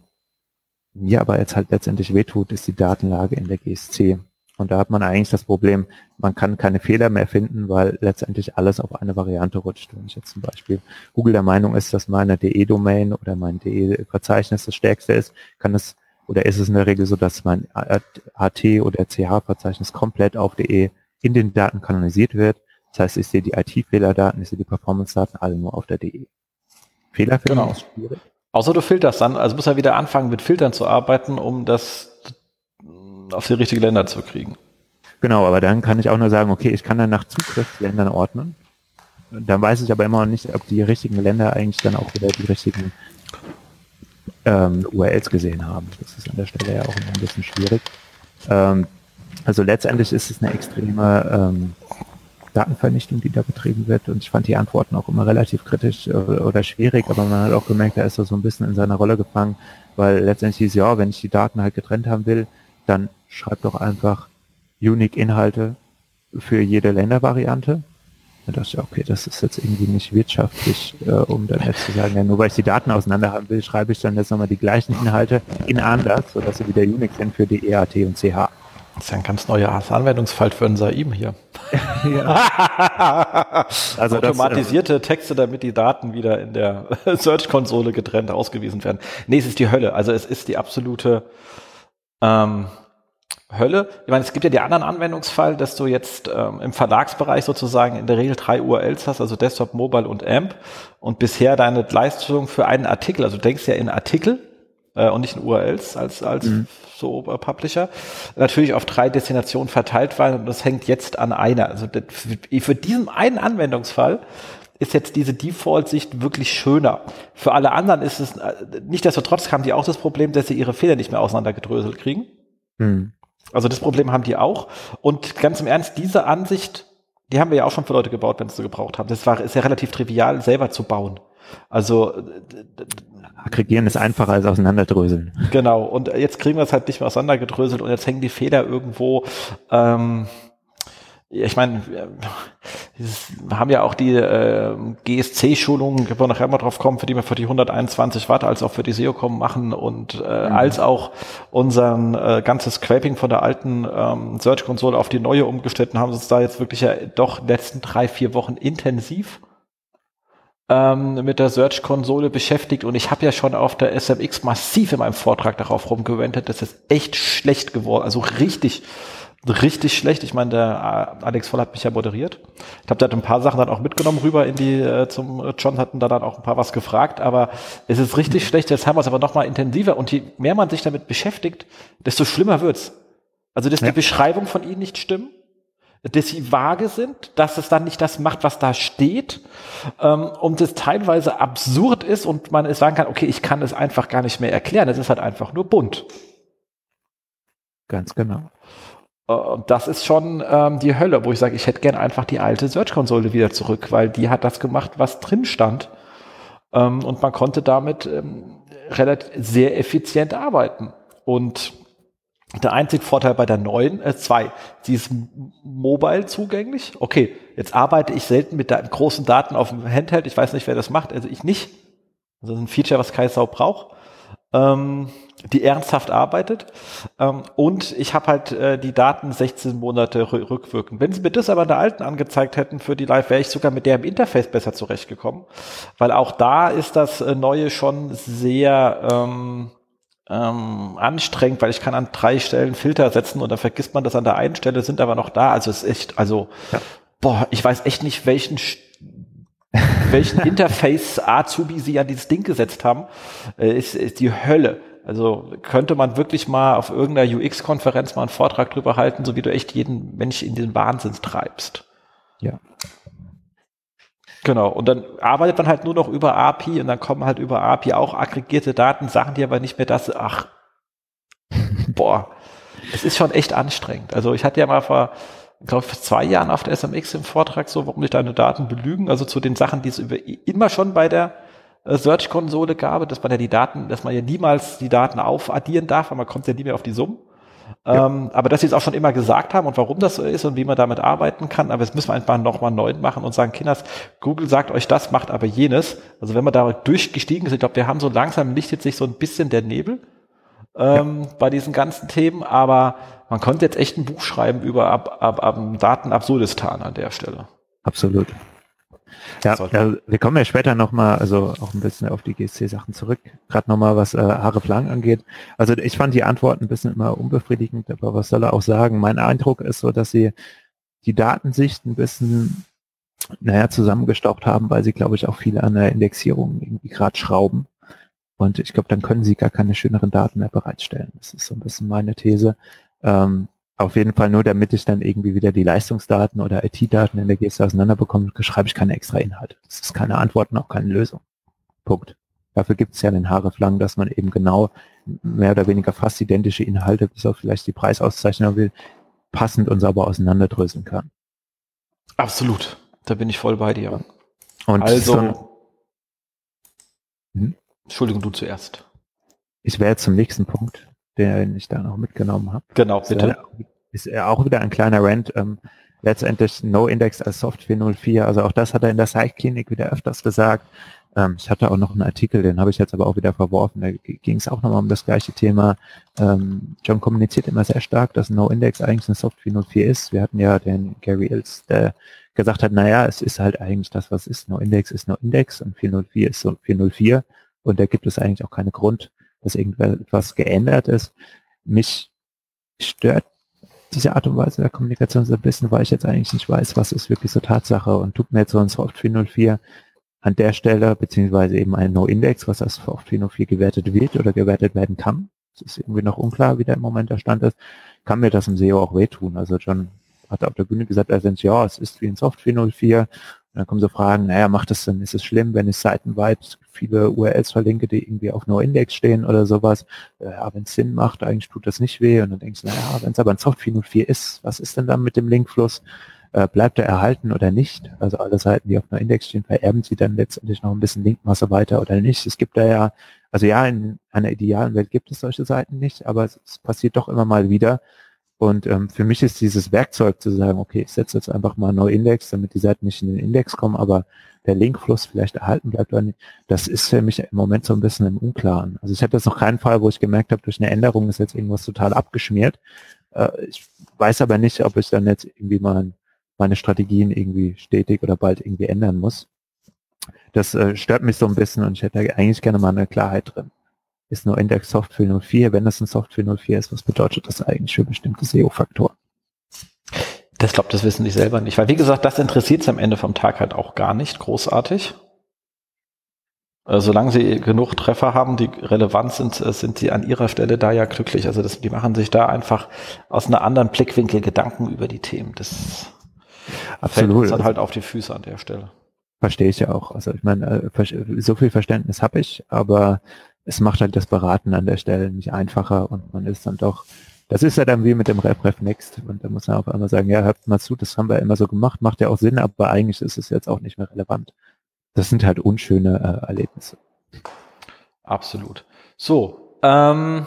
mir aber jetzt halt letztendlich wehtut, ist die Datenlage in der GSC. Und da hat man eigentlich das Problem, man kann keine Fehler mehr finden, weil letztendlich alles auf eine Variante rutscht. Wenn ich jetzt zum Beispiel Google der Meinung ist, dass meine DE-Domain oder mein DE-Verzeichnis das stärkste ist, kann es oder ist es in der Regel so, dass mein AT oder CH-Verzeichnis komplett auf DE in den Daten kanonisiert wird. Das heißt, ich sehe die IT-Fehlerdaten, ich sehe die Performance-Daten alle nur auf der DE. Fehler finden genau. ist schwierig. Außer du filterst dann, also muss er wieder anfangen mit Filtern zu arbeiten, um das auf die richtigen Länder zu kriegen. Genau, aber dann kann ich auch nur sagen, okay, ich kann dann nach Zugriffsländern ordnen. Dann weiß ich aber immer noch nicht, ob die richtigen Länder eigentlich dann auch wieder die richtigen ähm, URLs gesehen haben. Das ist an der Stelle ja auch immer ein bisschen schwierig. Ähm, also letztendlich ist es eine extreme ähm, Datenvernichtung, die da betrieben wird. Und ich fand die Antworten auch immer relativ kritisch oder schwierig, aber man hat auch gemerkt, er ist so ein bisschen in seiner Rolle gefangen, weil letztendlich hieß, ja, wenn ich die Daten halt getrennt haben will, dann schreib doch einfach Unique-Inhalte für jede Ländervariante. Da dachte ich, okay, das ist jetzt irgendwie nicht wirtschaftlich, äh, um dann jetzt zu sagen, ja, nur weil ich die Daten auseinander haben will, schreibe ich dann jetzt nochmal die gleichen Inhalte in anders, sodass sie wieder Unix sind für die EAT und CH. Das ist ja ein ganz neuer Anwendungsfall für ein Saim hier. <laughs> <laughs> also Automatisierte das, äh, Texte, damit die Daten wieder in der <laughs> Search-Konsole getrennt ausgewiesen werden. Nee, es ist die Hölle. Also es ist die absolute ähm, Hölle. Ich meine, es gibt ja die anderen Anwendungsfall, dass du jetzt ähm, im Verlagsbereich sozusagen in der Regel drei URLs hast, also Desktop, Mobile und AMP und bisher deine Leistung für einen Artikel, also du denkst ja in Artikel äh, und nicht in URLs als, als mhm. so äh, Publisher, natürlich auf drei Destinationen verteilt waren und das hängt jetzt an einer. Also für, für diesen einen Anwendungsfall ist jetzt diese Default-Sicht wirklich schöner. Für alle anderen ist es, äh, nicht desto trotz haben die auch das Problem, dass sie ihre Fehler nicht mehr auseinandergedröselt kriegen. Mhm. Also das Problem haben die auch. Und ganz im Ernst, diese Ansicht, die haben wir ja auch schon für Leute gebaut, wenn sie gebraucht haben. Das war, ist ja relativ trivial, selber zu bauen. Also aggregieren ist einfacher als auseinanderdröseln. Genau. Und jetzt kriegen wir es halt nicht mehr auseinandergedröselt und jetzt hängen die Fehler irgendwo ähm, ich meine, wir haben ja auch die äh, GSC-Schulungen, wo wir nachher mal drauf kommen, für die wir für die 121 Watt als auch für die SEOCom machen und äh, mhm. als auch unser äh, ganzes Scraping von der alten ähm, Search-Konsole auf die neue umgestellt und haben uns da jetzt wirklich ja doch letzten drei, vier Wochen intensiv ähm, mit der Search-Konsole beschäftigt und ich habe ja schon auf der SMX massiv in meinem Vortrag darauf rumgewendet, dass es echt schlecht geworden, also richtig richtig schlecht. Ich meine, der äh, Alex Voll hat mich ja moderiert. Ich habe da ein paar Sachen dann auch mitgenommen rüber in die äh, zum John hatten da dann auch ein paar was gefragt, aber es ist richtig schlecht. Jetzt haben wir es aber noch mal intensiver und je mehr man sich damit beschäftigt, desto schlimmer wird's. Also, dass ja. die Beschreibung von ihnen nicht stimmen, dass sie vage sind, dass es dann nicht das macht, was da steht, ähm, und es teilweise absurd ist und man es sagen kann, okay, ich kann es einfach gar nicht mehr erklären. Es ist halt einfach nur bunt. Ganz genau. Äh, und das ist schon ähm, die Hölle, wo ich sage, ich hätte gern einfach die alte Search-Konsole wieder zurück, weil die hat das gemacht, was drin stand. Ähm, und man konnte damit ähm, relativ sehr effizient arbeiten. Und der einzige Vorteil bei der neuen, äh, zwei, sie ist mobile zugänglich. Okay, jetzt arbeite ich selten mit großen Daten auf dem Handheld. Ich weiß nicht, wer das macht, also ich nicht. Das ist ein Feature, was Kaisau braucht ähm, die ernsthaft arbeitet. Ähm, und ich habe halt äh, die Daten 16 Monate rückwirkend. Wenn sie mir das aber in der alten angezeigt hätten für die Live, wäre ich sogar mit der im Interface besser zurechtgekommen. Weil auch da ist das äh, Neue schon sehr ähm, ähm, anstrengend, weil ich kann an drei Stellen Filter setzen und dann vergisst man das an der einen Stelle, sind aber noch da. Also es ist echt, also ja. boah, ich weiß echt nicht, welchen welchen <laughs> Interface Azubi sie an dieses Ding gesetzt haben, äh, ist, ist die Hölle. Also könnte man wirklich mal auf irgendeiner UX-Konferenz mal einen Vortrag drüber halten, so wie du echt jeden Mensch in den Wahnsinn treibst. Ja. Genau. Und dann arbeitet man halt nur noch über API und dann kommen halt über API auch aggregierte Daten, Sachen, die aber nicht mehr das, ach, <laughs> boah, es ist schon echt anstrengend. Also ich hatte ja mal vor, glaube ich, zwei Jahren auf der SMX im Vortrag so, warum nicht deine Daten belügen, also zu den Sachen, die es über, immer schon bei der äh, Search-Konsole gab, dass man ja die Daten, dass man ja niemals die Daten aufaddieren darf, weil man kommt ja nie mehr auf die Summen. Ja. Ähm, aber dass sie es auch schon immer gesagt haben und warum das so ist und wie man damit arbeiten kann, aber jetzt müssen wir einfach nochmal neu machen und sagen, Kinders, Google sagt euch das, macht aber jenes. Also wenn wir da durchgestiegen sind, ich glaube, wir haben so langsam lichtet sich so ein bisschen der Nebel ähm, ja. bei diesen ganzen Themen, aber man konnte jetzt echt ein Buch schreiben über ab, ab, ab Daten Absurdistan an der Stelle. Absolut. Ja, ja, wir kommen ja später nochmal, also auch ein bisschen auf die GSC-Sachen zurück, gerade nochmal, was äh, Haare Flang angeht. Also ich fand die Antworten ein bisschen immer unbefriedigend, aber was soll er auch sagen? Mein Eindruck ist so, dass sie die Datensicht ein bisschen, naja, zusammengestaucht haben, weil sie, glaube ich, auch viel an der Indexierung irgendwie gerade schrauben. Und ich glaube, dann können sie gar keine schöneren Daten mehr bereitstellen. Das ist so ein bisschen meine These. Ähm, auf jeden Fall nur, damit ich dann irgendwie wieder die Leistungsdaten oder IT-Daten in der Geste auseinanderbekomme, schreibe ich keine extra Inhalte. Das ist keine Antwort und auch keine Lösung. Punkt. Dafür gibt es ja den Haareflang, dass man eben genau mehr oder weniger fast identische Inhalte, bis auf vielleicht die Preisauszeichnung will, passend und sauber auseinanderdröseln kann. Absolut. Da bin ich voll bei dir. Und also, so, hm? Entschuldigung, du zuerst. Ich wäre zum nächsten Punkt, den ich da noch mitgenommen habe. Genau, bitte. Ist ja auch wieder ein kleiner Rant. Ähm, letztendlich No-Index als Soft 404. Also auch das hat er in der Site-Klinik wieder öfters gesagt. Ähm, ich hatte auch noch einen Artikel, den habe ich jetzt aber auch wieder verworfen. Da ging es auch nochmal um das gleiche Thema. Ähm, John kommuniziert immer sehr stark, dass No-Index eigentlich eine Soft 404 ist. Wir hatten ja den Gary Ills, der gesagt hat, naja, es ist halt eigentlich das, was ist. No-Index ist No-Index und 404 ist so 404. Und da gibt es eigentlich auch keinen Grund, dass irgendetwas geändert ist. Mich stört diese Art und Weise der Kommunikation so ein bisschen, weil ich jetzt eigentlich nicht weiß, was ist wirklich so Tatsache und tut mir jetzt so ein Soft 404 an der Stelle, beziehungsweise eben ein No-Index, was als Soft 404 gewertet wird oder gewertet werden kann. Es ist irgendwie noch unklar, wie der im Moment der Stand ist. Kann mir das im SEO auch wehtun. Also John hat auf der Bühne gesagt, er sind, ja, es ist wie ein Soft 404 und dann kommen so Fragen, naja, macht es denn, ist es schlimm, wenn ich seitenweit viele URLs verlinke, die irgendwie auf No-Index stehen oder sowas? Äh, ja, wenn es Sinn macht, eigentlich tut das nicht weh. Und dann denkst du, naja, wenn es aber ein Soft 404 ist, was ist denn dann mit dem Linkfluss? Äh, bleibt er erhalten oder nicht? Also alle Seiten, die auf No-Index stehen, vererben sie dann letztendlich noch ein bisschen Linkmasse weiter oder nicht? Es gibt da ja, also ja, in einer idealen Welt gibt es solche Seiten nicht, aber es, es passiert doch immer mal wieder, und ähm, für mich ist dieses Werkzeug zu sagen, okay, ich setze jetzt einfach mal neu Index, damit die Seiten nicht in den Index kommen, aber der Linkfluss vielleicht erhalten bleibt oder nicht, das ist für mich im Moment so ein bisschen im Unklaren. Also ich habe jetzt noch keinen Fall, wo ich gemerkt habe, durch eine Änderung ist jetzt irgendwas total abgeschmiert. Äh, ich weiß aber nicht, ob ich dann jetzt irgendwie mal meine Strategien irgendwie stetig oder bald irgendwie ändern muss. Das äh, stört mich so ein bisschen und ich hätte eigentlich gerne mal eine Klarheit drin ist nur Index Software 04. Wenn das ein Software 04 ist, was bedeutet das eigentlich für bestimmte SEO-Faktoren? Das glaube, das wissen die selber nicht, weil wie gesagt, das interessiert es am Ende vom Tag halt auch gar nicht großartig. Äh, solange sie genug Treffer haben, die relevant sind, äh, sind sie an ihrer Stelle da ja glücklich. Also das, die machen sich da einfach aus einer anderen Blickwinkel Gedanken über die Themen. Das Absolut. fällt uns dann halt auf die Füße an der Stelle. Verstehe ich ja auch. Also ich meine, äh, so viel Verständnis habe ich, aber es macht halt das Beraten an der Stelle nicht einfacher und man ist dann doch, das ist ja dann wie mit dem RepRef Next und da muss man auf einmal sagen, ja, hört mal zu, das haben wir immer so gemacht, macht ja auch Sinn, aber eigentlich ist es jetzt auch nicht mehr relevant. Das sind halt unschöne äh, Erlebnisse. Absolut. So, ähm,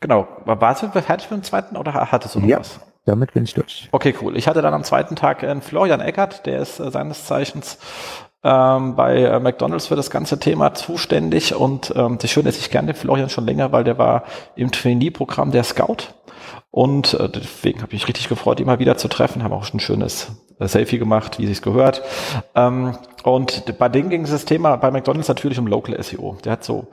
genau, warst du fertig mit dem zweiten oder hattest du noch ja. was? damit bin ich durch. Okay, cool. Ich hatte dann am zweiten Tag einen Florian Eckert, der ist äh, seines Zeichens ähm, bei äh, McDonalds für das ganze Thema zuständig und ähm, das Schöne ist, ich kenne den Florian schon länger, weil der war im Trainee-Programm der Scout und äh, deswegen habe ich mich richtig gefreut, ihn mal wieder zu treffen, haben auch ein schönes äh, Selfie gemacht, wie sich's gehört. Ähm, und bei dem ging das Thema bei McDonalds natürlich um Local SEO. Der hat so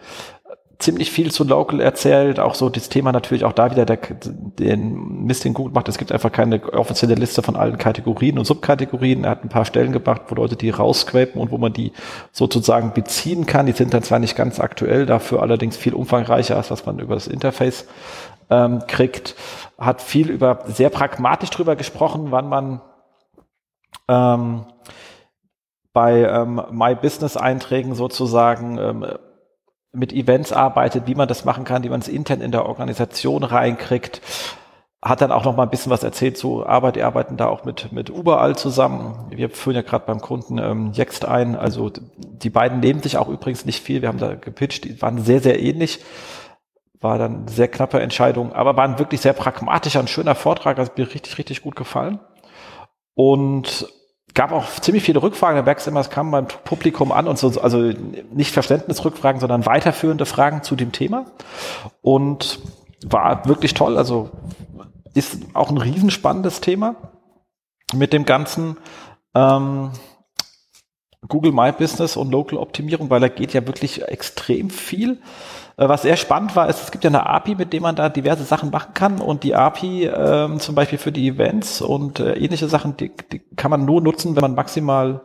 ziemlich viel zu Local erzählt, auch so das Thema natürlich auch da wieder der, den Mist, den Google macht. Es gibt einfach keine offizielle Liste von allen Kategorien und Subkategorien. Er hat ein paar Stellen gebracht, wo Leute die rausquapen und wo man die sozusagen beziehen kann. Die sind dann zwar nicht ganz aktuell, dafür allerdings viel umfangreicher als was man über das Interface ähm, kriegt. Hat viel über, sehr pragmatisch drüber gesprochen, wann man ähm, bei ähm, My Business Einträgen sozusagen ähm, mit Events arbeitet, wie man das machen kann, wie man es intern in der Organisation reinkriegt. Hat dann auch noch mal ein bisschen was erzählt zu Arbeit. Die arbeiten da auch mit, mit Überall zusammen. Wir führen ja gerade beim Kunden ähm, Jext ein. Also die beiden nehmen sich auch übrigens nicht viel. Wir haben da gepitcht, die waren sehr, sehr ähnlich. War dann sehr knappe Entscheidung, aber war ein wirklich sehr pragmatischer und schöner Vortrag. Also mir richtig, richtig gut gefallen. Und gab auch ziemlich viele Rückfragen. Da merkst du immer, es kam beim Publikum an und so, also nicht Verständnisrückfragen, sondern weiterführende Fragen zu dem Thema. Und war wirklich toll. Also ist auch ein riesenspannendes Thema mit dem ganzen ähm, Google My Business und Local Optimierung, weil da geht ja wirklich extrem viel. Äh, was sehr spannend war, ist, es gibt ja eine API, mit dem man da diverse Sachen machen kann und die API ähm, zum Beispiel für die Events und äh, ähnliche Sachen, die, die kann man nur nutzen, wenn man maximal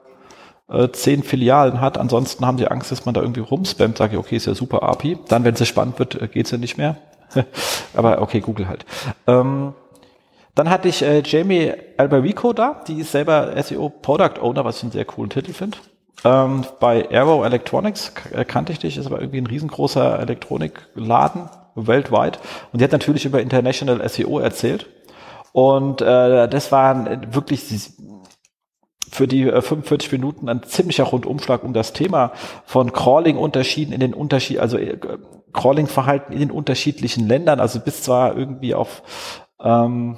äh, zehn Filialen hat. Ansonsten haben sie Angst, dass man da irgendwie rumspammt. Sage ich, okay, ist ja super API. Dann, wenn es spannend wird, äh, geht's ja nicht mehr. <laughs> Aber okay, Google halt. Ähm, dann hatte ich äh, Jamie Alberico da, die ist selber SEO Product Owner, was ich einen sehr coolen Titel finde. Ähm, bei Aero Electronics äh, kannte ich dich, ist aber irgendwie ein riesengroßer Elektronikladen weltweit. Und die hat natürlich über International SEO erzählt. Und äh, das waren wirklich für die 45 äh, Minuten ein ziemlicher Rundumschlag um das Thema von Crawling-Unterschieden in den Unterschied, also äh, Crawling-Verhalten in den unterschiedlichen Ländern, also bis zwar irgendwie auf ähm,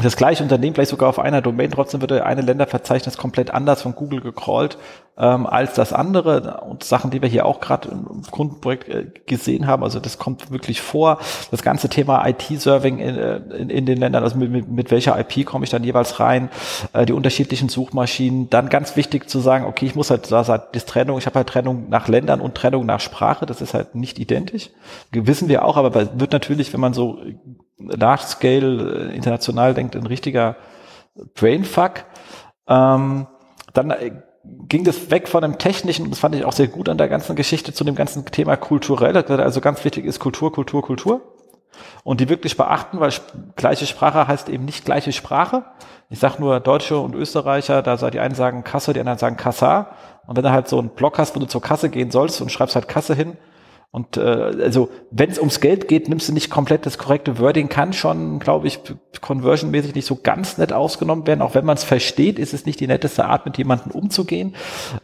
das gleiche Unternehmen, vielleicht sogar auf einer Domain, trotzdem wird eine Länderverzeichnis komplett anders von Google gecrawlt ähm, als das andere. Und Sachen, die wir hier auch gerade im Kundenprojekt äh, gesehen haben, also das kommt wirklich vor. Das ganze Thema IT-Serving in, äh, in, in, den Ländern, also mit, mit, mit welcher IP komme ich dann jeweils rein, äh, die unterschiedlichen Suchmaschinen. Dann ganz wichtig zu sagen, okay, ich muss halt, da halt das Trennung, ich habe halt Trennung nach Ländern und Trennung nach Sprache, das ist halt nicht identisch. Wissen wir auch, aber wird natürlich, wenn man so Large Scale äh, international denkt, ein richtiger Brainfuck. Ähm, dann äh, ging das weg von dem technischen, das fand ich auch sehr gut an der ganzen Geschichte, zu dem ganzen Thema kulturell. Also ganz wichtig ist Kultur, Kultur, Kultur. Und die wirklich beachten, weil gleiche Sprache heißt eben nicht gleiche Sprache. Ich sage nur Deutsche und Österreicher, da die einen sagen Kasse, die anderen sagen Kassa. Und wenn du halt so einen Block hast, wo du zur Kasse gehen sollst und schreibst halt Kasse hin, und äh, also wenn es ums Geld geht, nimmst du nicht komplett das korrekte Wording, kann schon, glaube ich, conversionmäßig nicht so ganz nett ausgenommen werden. Auch wenn man es versteht, ist es nicht die netteste Art, mit jemandem umzugehen.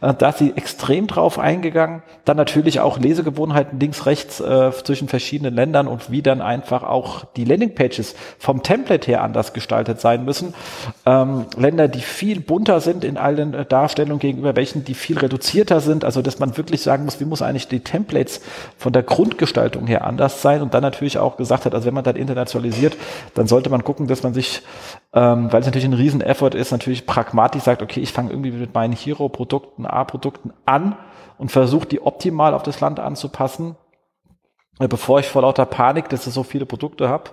Äh, da ist sie extrem drauf eingegangen. Dann natürlich auch Lesegewohnheiten links, rechts äh, zwischen verschiedenen Ländern und wie dann einfach auch die Landingpages vom Template her anders gestaltet sein müssen. Ähm, Länder, die viel bunter sind in allen äh, Darstellungen gegenüber welchen, die viel reduzierter sind. Also dass man wirklich sagen muss, wie muss eigentlich die Templates von der Grundgestaltung her anders sein und dann natürlich auch gesagt hat, also wenn man dann internationalisiert, dann sollte man gucken, dass man sich, ähm, weil es natürlich ein Riesen-Effort ist, natürlich pragmatisch sagt, okay, ich fange irgendwie mit meinen Hero-Produkten, A-Produkten an und versuche die optimal auf das Land anzupassen, äh, bevor ich vor lauter Panik, dass ich so viele Produkte habe,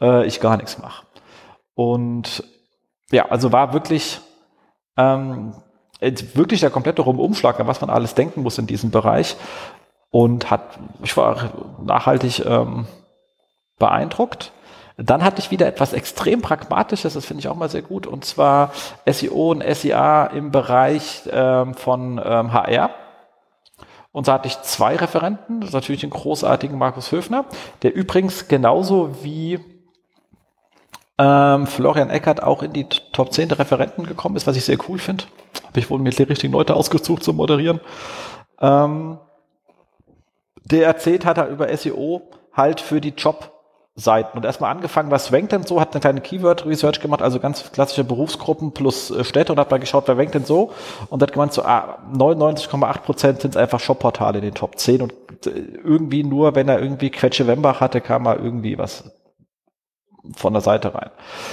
äh, ich gar nichts mache. Und ja, also war wirklich ähm, wirklich der komplette Rumumschlag, an was man alles denken muss in diesem Bereich und hat, ich war nachhaltig ähm, beeindruckt. Dann hatte ich wieder etwas extrem Pragmatisches, das finde ich auch mal sehr gut, und zwar SEO und SEA im Bereich ähm, von ähm, HR. Und da hatte ich zwei Referenten, das ist natürlich den großartigen Markus Höfner, der übrigens genauso wie ähm, Florian Eckert auch in die Top 10 der Referenten gekommen ist, was ich sehr cool finde. Habe ich wohl mir die richtigen Leute ausgesucht zum Moderieren. Ähm, der erzählt hat er über SEO halt für die Jobseiten und erstmal angefangen, was rankt denn so, hat eine kleine Keyword-Research gemacht, also ganz klassische Berufsgruppen plus äh, Städte und hat mal geschaut, wer rankt denn so und hat gemeint, so ah, 99,8 Prozent sind einfach Shop-Portale in den Top 10 und äh, irgendwie nur, wenn er irgendwie Quetsche Wembach hatte, kam mal irgendwie was von der Seite rein.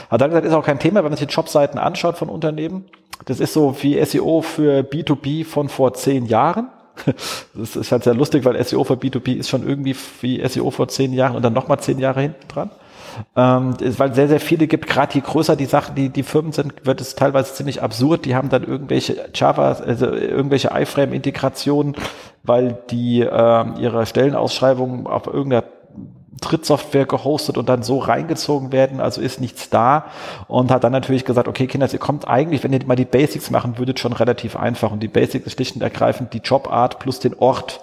Hat dann gesagt, ist auch kein Thema, wenn man sich die Jobseiten anschaut von Unternehmen. Das ist so wie SEO für B2B von vor zehn Jahren. <laughs> Das ist halt sehr lustig, weil SEO für B2B ist schon irgendwie wie SEO vor zehn Jahren und dann nochmal zehn Jahre hinten dran. Ähm, weil sehr, sehr viele gibt, gerade je größer die Sachen, die, die Firmen sind, wird es teilweise ziemlich absurd. Die haben dann irgendwelche Java, also irgendwelche iFrame-Integrationen, weil die äh, ihre Stellenausschreibungen auf irgendeiner Drittsoftware gehostet und dann so reingezogen werden, also ist nichts da und hat dann natürlich gesagt, okay Kinder, ihr kommt eigentlich, wenn ihr mal die Basics machen würdet, schon relativ einfach und die Basics ist schlicht und ergreifend die Jobart plus den Ort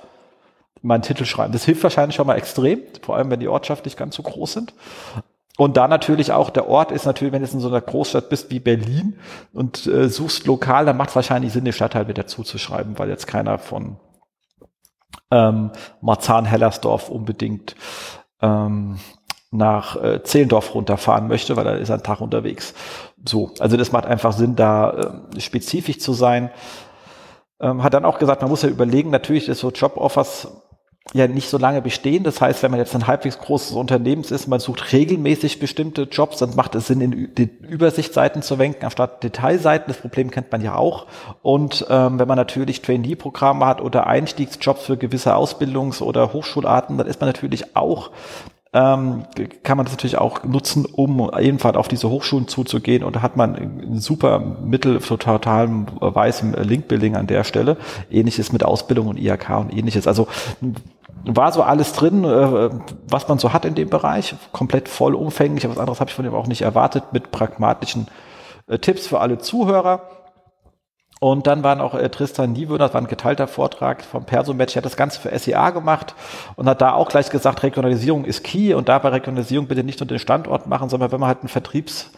mal Titel schreiben. Das hilft wahrscheinlich schon mal extrem, vor allem wenn die Ortschaft nicht ganz so groß sind. Und da natürlich auch der Ort ist natürlich, wenn du in so einer Großstadt bist wie Berlin und äh, suchst lokal, dann macht es wahrscheinlich Sinn, den Stadtteil wieder zuzuschreiben, weil jetzt keiner von ähm, Marzahn-Hellersdorf unbedingt ähm, nach äh, Zehlendorf runterfahren möchte, weil er ist ein Tag unterwegs. So, also das macht einfach Sinn, da äh, spezifisch zu sein. Ähm, hat dann auch gesagt, man muss ja überlegen, natürlich ist so Job-Offers ja nicht so lange bestehen. Das heißt, wenn man jetzt ein halbwegs großes Unternehmen ist, man sucht regelmäßig bestimmte Jobs, dann macht es Sinn, in die Übersichtsseiten zu wenken, anstatt Detailseiten. Das Problem kennt man ja auch. Und ähm, wenn man natürlich Trainee-Programme hat oder Einstiegsjobs für gewisse Ausbildungs- oder Hochschularten, dann ist man natürlich auch ähm, kann man das natürlich auch nutzen, um ebenfalls auf diese Hochschulen zuzugehen. Und da hat man ein super Mittel für totalem weißem Linkbuilding an der Stelle. Ähnliches mit Ausbildung und IHK und ähnliches. Also war so alles drin, äh, was man so hat in dem Bereich. Komplett vollumfänglich. Was anderes habe ich von dem auch nicht erwartet mit pragmatischen äh, Tipps für alle Zuhörer. Und dann waren auch äh, Tristan Niewöhner, das war ein geteilter Vortrag vom Persomatch, hat das Ganze für SEA gemacht und hat da auch gleich gesagt, Regionalisierung ist key und dabei Regionalisierung bitte nicht nur den Standort machen, sondern wenn man halt ein Vertriebs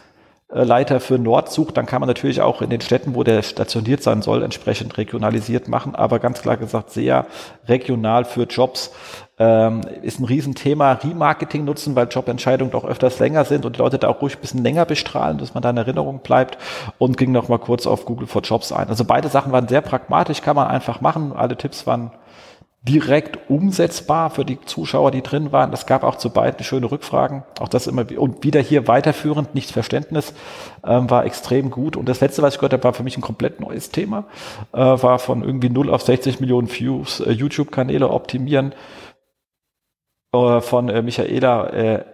Leiter für Nord sucht, dann kann man natürlich auch in den Städten, wo der stationiert sein soll, entsprechend regionalisiert machen, aber ganz klar gesagt sehr regional für Jobs. Ähm, ist ein Riesenthema, Remarketing nutzen, weil Jobentscheidungen doch öfters länger sind und die Leute da auch ruhig ein bisschen länger bestrahlen, dass man da in Erinnerung bleibt und ging noch mal kurz auf Google for Jobs ein. Also beide Sachen waren sehr pragmatisch, kann man einfach machen. Alle Tipps waren direkt umsetzbar für die Zuschauer, die drin waren. Das gab auch zu beiden schöne Rückfragen. Auch das immer und wieder hier weiterführend, nicht Verständnis, ähm, war extrem gut. Und das letzte, was ich gehört habe, war für mich ein komplett neues Thema. Äh, war von irgendwie 0 auf 60 Millionen Views äh, YouTube-Kanäle optimieren äh, von äh, Michaela äh,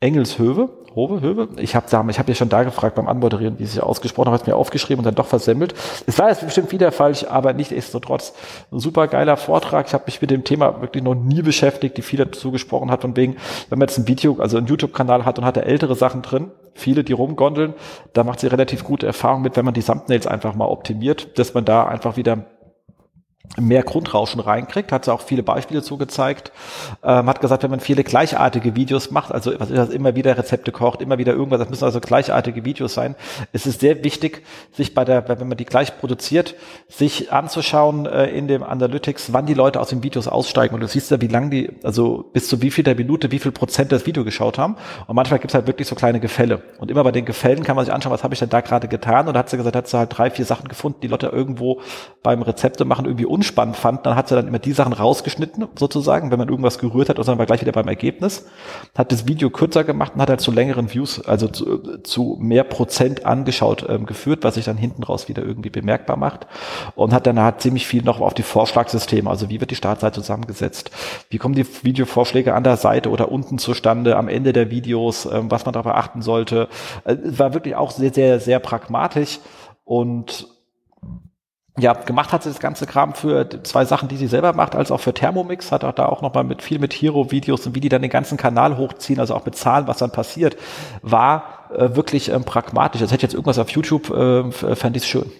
Engelshöve. Hove, Höwe. Ich habe ich hab ja schon da gefragt beim Anmoderieren, wie sie sich ausgesprochen hat, mir aufgeschrieben und dann doch versemmelt. Es war jetzt bestimmt wieder falsch, aber nicht nichtsdestotrotz ein super geiler Vortrag. Ich habe mich mit dem Thema wirklich noch nie beschäftigt, die viele dazu gesprochen hat, von wegen, wenn man jetzt ein Video, also einen YouTube-Kanal hat und hat da ältere Sachen drin, viele, die rumgondeln, da macht sie relativ gute Erfahrungen mit, wenn man die Thumbnails einfach mal optimiert, dass man da einfach wieder mehr Grundrauschen reinkriegt, hat sie auch viele Beispiele zugezeigt, ähm, hat gesagt, wenn man viele gleichartige Videos macht, also was ist das, immer wieder Rezepte kocht, immer wieder irgendwas, das müssen also gleichartige Videos sein, es ist sehr wichtig, sich bei der, wenn man die gleich produziert, sich anzuschauen äh, in dem Analytics, wann die Leute aus den Videos aussteigen. Und du siehst ja, wie lang die, also bis zu wie viel der Minute, wie viel Prozent das Video geschaut haben. Und manchmal gibt es halt wirklich so kleine Gefälle. Und immer bei den Gefällen kann man sich anschauen, was habe ich denn da gerade getan? Und da hat sie gesagt, hat sie halt drei, vier Sachen gefunden, die Leute irgendwo beim Rezepte machen irgendwie unspannend fand, dann hat sie dann immer die Sachen rausgeschnitten, sozusagen, wenn man irgendwas gerührt hat, und dann war gleich wieder beim Ergebnis, hat das Video kürzer gemacht und hat halt zu längeren Views, also zu, zu mehr Prozent angeschaut ähm, geführt, was sich dann hinten raus wieder irgendwie bemerkbar macht. Und hat dann hat ziemlich viel noch auf die Vorschlagssysteme, also wie wird die Startseite zusammengesetzt, wie kommen die Videovorschläge an der Seite oder unten zustande, am Ende der Videos, ähm, was man darauf achten sollte, äh, war wirklich auch sehr, sehr, sehr pragmatisch und ja, gemacht hat sie das ganze Kram für zwei Sachen, die sie selber macht, als auch für Thermomix, hat auch da auch nochmal mit viel mit Hero-Videos und wie die dann den ganzen Kanal hochziehen, also auch mit Zahlen, was dann passiert, war äh, wirklich ähm, pragmatisch. Das hätte jetzt irgendwas auf YouTube, äh, fände ich schön.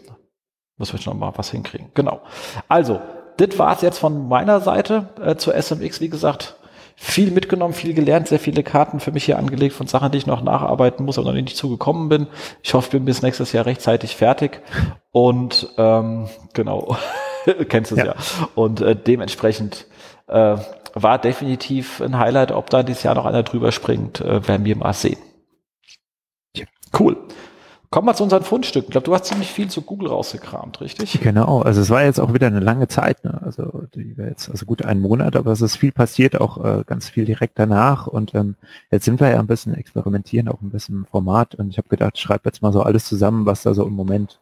Muss ich noch mal was hinkriegen. Genau. Also, das war's jetzt von meiner Seite äh, zur SMX. Wie gesagt, viel mitgenommen, viel gelernt, sehr viele Karten für mich hier angelegt von Sachen, die ich noch nacharbeiten muss, aber noch nicht zugekommen bin. Ich hoffe, ich bin bis nächstes Jahr rechtzeitig fertig. Und ähm, genau, <laughs> kennst du es ja. ja. Und äh, dementsprechend äh, war definitiv ein Highlight, ob da dieses Jahr noch einer drüber springt, äh, werden wir mal sehen. Cool. Kommen wir zu unseren Fundstücken. Ich glaube, du hast ziemlich viel zu Google rausgekramt, richtig? Genau, also es war jetzt auch wieder eine lange Zeit, ne? also die war jetzt also gut einen Monat, aber es ist viel passiert, auch äh, ganz viel direkt danach und ähm, jetzt sind wir ja ein bisschen experimentieren, auch ein bisschen im Format und ich habe gedacht, schreib jetzt mal so alles zusammen, was da so im Moment,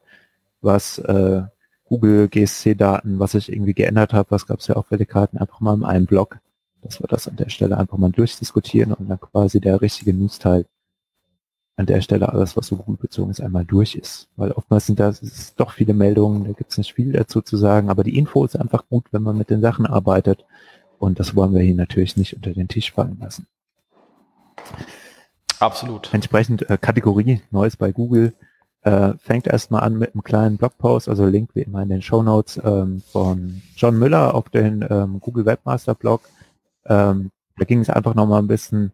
was äh, Google GSC-Daten, was ich irgendwie geändert habe, was gab es ja auch für die Karten, einfach mal in einem Blog, dass wir das an der Stelle einfach mal durchdiskutieren und dann quasi der richtige News-Teil an der Stelle alles, was so gut bezogen ist, einmal durch ist. Weil oftmals sind da doch viele Meldungen, da gibt es nicht viel dazu zu sagen, aber die Info ist einfach gut, wenn man mit den Sachen arbeitet. Und das wollen wir hier natürlich nicht unter den Tisch fallen lassen. Absolut. Entsprechend äh, Kategorie Neues bei Google äh, fängt erstmal an mit einem kleinen Blogpost, also Link wie immer in den Show Notes ähm, von John Müller auf den ähm, Google Webmaster Blog. Ähm, da ging es einfach nochmal ein bisschen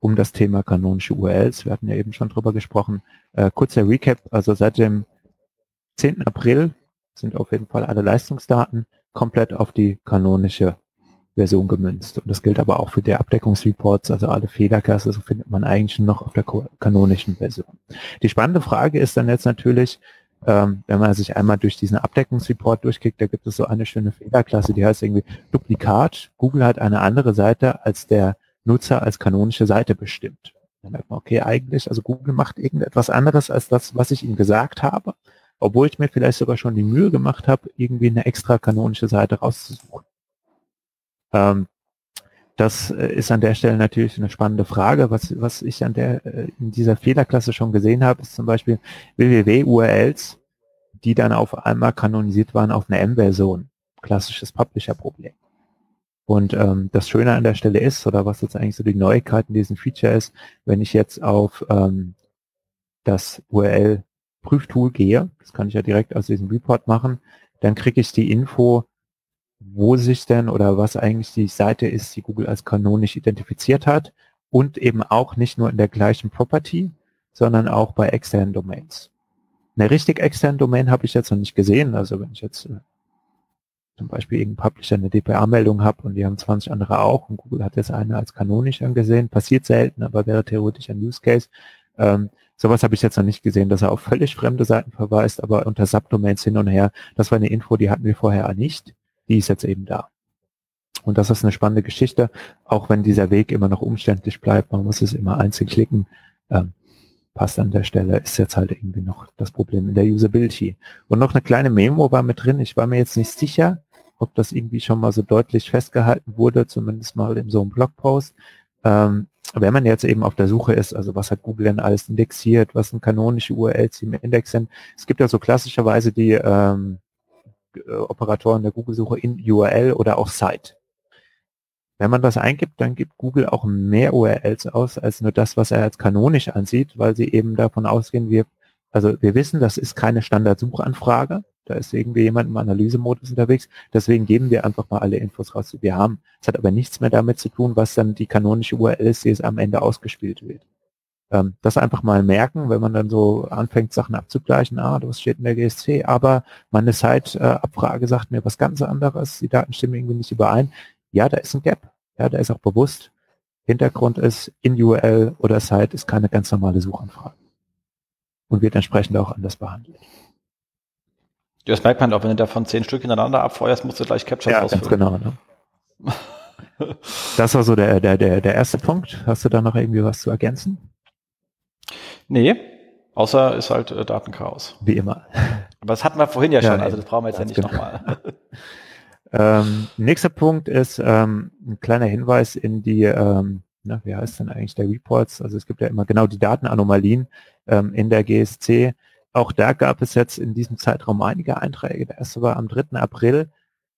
um das Thema kanonische URLs. Wir hatten ja eben schon drüber gesprochen. Äh, kurzer Recap, also seit dem 10. April sind auf jeden Fall alle Leistungsdaten komplett auf die kanonische Version gemünzt. Und das gilt aber auch für die Abdeckungsreports, also alle Fehlerklasse, so findet man eigentlich noch auf der kanonischen Version. Die spannende Frage ist dann jetzt natürlich, ähm, wenn man sich einmal durch diesen Abdeckungsreport durchklickt, da gibt es so eine schöne Fehlerklasse, die heißt irgendwie Duplikat. Google hat eine andere Seite als der Nutzer als kanonische Seite bestimmt. Dann merkt man, okay, eigentlich, also Google macht irgendetwas anderes als das, was ich ihm gesagt habe, obwohl ich mir vielleicht sogar schon die Mühe gemacht habe, irgendwie eine extra kanonische Seite rauszusuchen. Ähm, das äh, ist an der Stelle natürlich eine spannende Frage. Was, was ich an der, äh, in dieser Fehlerklasse schon gesehen habe, ist zum Beispiel www-URLs, die dann auf einmal kanonisiert waren auf einer M-Version. Klassisches Publisher-Problem. Und ähm, das Schöne an der Stelle ist, oder was jetzt eigentlich so die Neuigkeit in diesem Feature ist, wenn ich jetzt auf ähm, das URL-Prüftool gehe, das kann ich ja direkt aus diesem Report machen, dann kriege ich die Info, wo sich denn oder was eigentlich die Seite ist, die Google als kanonisch identifiziert hat und eben auch nicht nur in der gleichen Property, sondern auch bei externen Domains. Eine richtig externe Domain habe ich jetzt noch nicht gesehen. Also wenn ich jetzt äh, zum Beispiel irgendein Publisher eine DPA-Meldung habe und die haben 20 andere auch und Google hat jetzt eine als kanonisch angesehen, passiert selten, aber wäre theoretisch ein Use Case. Ähm, sowas habe ich jetzt noch nicht gesehen, dass er auf völlig fremde Seiten verweist, aber unter Subdomains hin und her. Das war eine Info, die hatten wir vorher nicht. Die ist jetzt eben da. Und das ist eine spannende Geschichte, auch wenn dieser Weg immer noch umständlich bleibt. Man muss es immer einzeln klicken. Ähm, passt an der Stelle, ist jetzt halt irgendwie noch das Problem in der Usability. Und noch eine kleine Memo war mit drin. Ich war mir jetzt nicht sicher, ob das irgendwie schon mal so deutlich festgehalten wurde, zumindest mal in so einem Blogpost. Ähm, wenn man jetzt eben auf der Suche ist, also was hat Google denn alles indexiert, was sind kanonische URLs, die im Index sind. Es gibt ja so klassischerweise die ähm, Operatoren der Google-Suche in URL oder auch Site. Wenn man das eingibt, dann gibt Google auch mehr URLs aus, als nur das, was er als kanonisch ansieht, weil sie eben davon ausgehen, wir, also wir wissen, das ist keine Standardsuchanfrage. Da ist irgendwie jemand im Analysemodus unterwegs. Deswegen geben wir einfach mal alle Infos raus, die wir haben. Es hat aber nichts mehr damit zu tun, was dann die kanonische URL ist, die es am Ende ausgespielt wird. Ähm, das einfach mal merken, wenn man dann so anfängt, Sachen abzugleichen. Ah, das steht in der GSC, aber meine Site-Abfrage sagt mir was ganz anderes. Die Daten stimmen irgendwie nicht überein ja, da ist ein Gap. Ja, da ist auch bewusst. Hintergrund ist, in URL oder Site ist keine ganz normale Suchanfrage. Und wird entsprechend auch anders behandelt. Das merkt man auch, wenn du davon zehn Stück hintereinander abfeuerst, musst du gleich Capture ja, ausfüllen. Ganz genau. Ne? <laughs> das war so der, der, der, der erste Punkt. Hast du da noch irgendwie was zu ergänzen? Nee, außer ist halt äh, Datenchaos. Wie immer. Aber das hatten wir vorhin ja, ja schon, also das brauchen wir jetzt ja nicht genau. nochmal. <laughs> <laughs> Ähm, nächster Punkt ist ähm, ein kleiner Hinweis in die, ähm, na, wie heißt denn eigentlich der Reports? Also es gibt ja immer genau die Datenanomalien ähm, in der GSC. Auch da gab es jetzt in diesem Zeitraum einige Einträge. Der erste war am 3. April.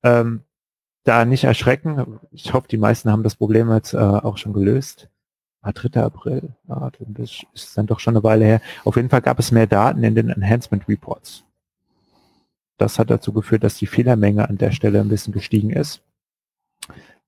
Ähm, da nicht erschrecken. Ich hoffe, die meisten haben das Problem jetzt äh, auch schon gelöst. Ah, 3. April, ah, das ist dann doch schon eine Weile her. Auf jeden Fall gab es mehr Daten in den Enhancement Reports. Das hat dazu geführt, dass die Fehlermenge an der Stelle ein bisschen gestiegen ist.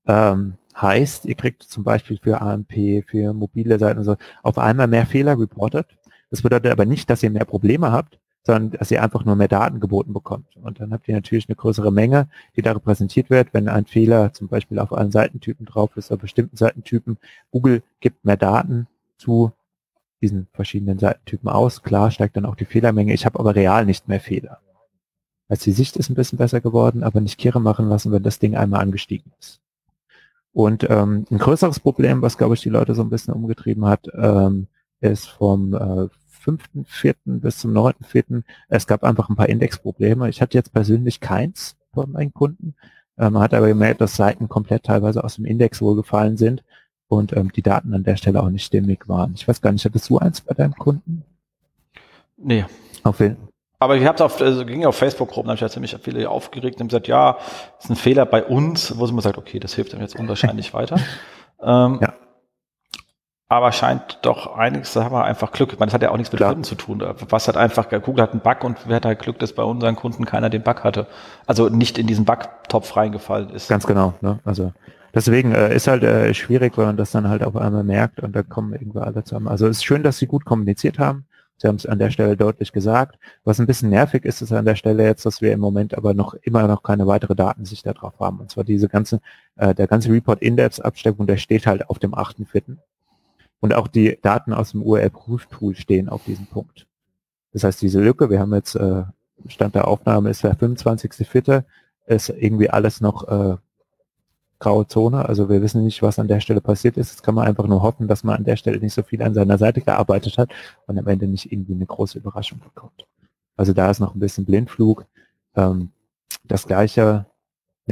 Ähm, heißt, ihr kriegt zum Beispiel für AMP, für mobile Seiten und so auf einmal mehr Fehler reportet. Das bedeutet aber nicht, dass ihr mehr Probleme habt, sondern dass ihr einfach nur mehr Daten geboten bekommt. Und dann habt ihr natürlich eine größere Menge, die da repräsentiert wird, wenn ein Fehler zum Beispiel auf allen Seitentypen drauf ist, auf bestimmten Seitentypen. Google gibt mehr Daten zu diesen verschiedenen Seitentypen aus. Klar steigt dann auch die Fehlermenge. Ich habe aber real nicht mehr Fehler. Also die Sicht ist ein bisschen besser geworden, aber nicht Kirre machen lassen, wenn das Ding einmal angestiegen ist. Und ähm, ein größeres Problem, was, glaube ich, die Leute so ein bisschen umgetrieben hat, ähm, ist vom äh, 5.4. bis zum 9.4. Es gab einfach ein paar Indexprobleme. Ich hatte jetzt persönlich keins von meinen Kunden. Ähm, man hat aber gemerkt, dass Seiten komplett teilweise aus dem Index wohlgefallen sind und ähm, die Daten an der Stelle auch nicht stimmig waren. Ich weiß gar nicht, hattest du eins bei deinem Kunden? Nee. Auf, aber ich habe es auf, also ging auf Facebook-Gruppen, da habe ich ja ziemlich viele aufgeregt und gesagt, ja, das ist ein Fehler bei uns, wo man sagt, okay, das hilft dann jetzt unwahrscheinlich <laughs> weiter. Ähm, ja. Aber scheint doch einiges, da haben wir einfach Glück. Ich meine, das hat ja auch nichts mit Klar. Kunden zu tun. Was hat einfach, Google hat einen Bug und wer hat halt Glück, dass bei unseren Kunden keiner den Bug hatte. Also nicht in diesen Bug-Topf reingefallen ist. Ganz genau. Ne? Also deswegen äh, ist halt äh, schwierig, wenn man das dann halt auf einmal merkt und da kommen irgendwie alle zusammen. Also es ist schön, dass sie gut kommuniziert haben. Sie haben es an der Stelle deutlich gesagt. Was ein bisschen nervig ist, ist an der Stelle jetzt, dass wir im Moment aber noch immer noch keine weitere Datensicht darauf haben. Und zwar diese ganze, äh, der ganze Report-Index-Absteckung, der steht halt auf dem 8.4. Und auch die Daten aus dem URL-Prüftool stehen auf diesem Punkt. Das heißt, diese Lücke, wir haben jetzt, äh, Stand der Aufnahme ist der 25.4., ist irgendwie alles noch äh, graue Zone. Also wir wissen nicht, was an der Stelle passiert ist. Jetzt kann man einfach nur hoffen, dass man an der Stelle nicht so viel an seiner Seite gearbeitet hat und am Ende nicht irgendwie eine große Überraschung bekommt. Also da ist noch ein bisschen Blindflug. Ähm, das gleiche,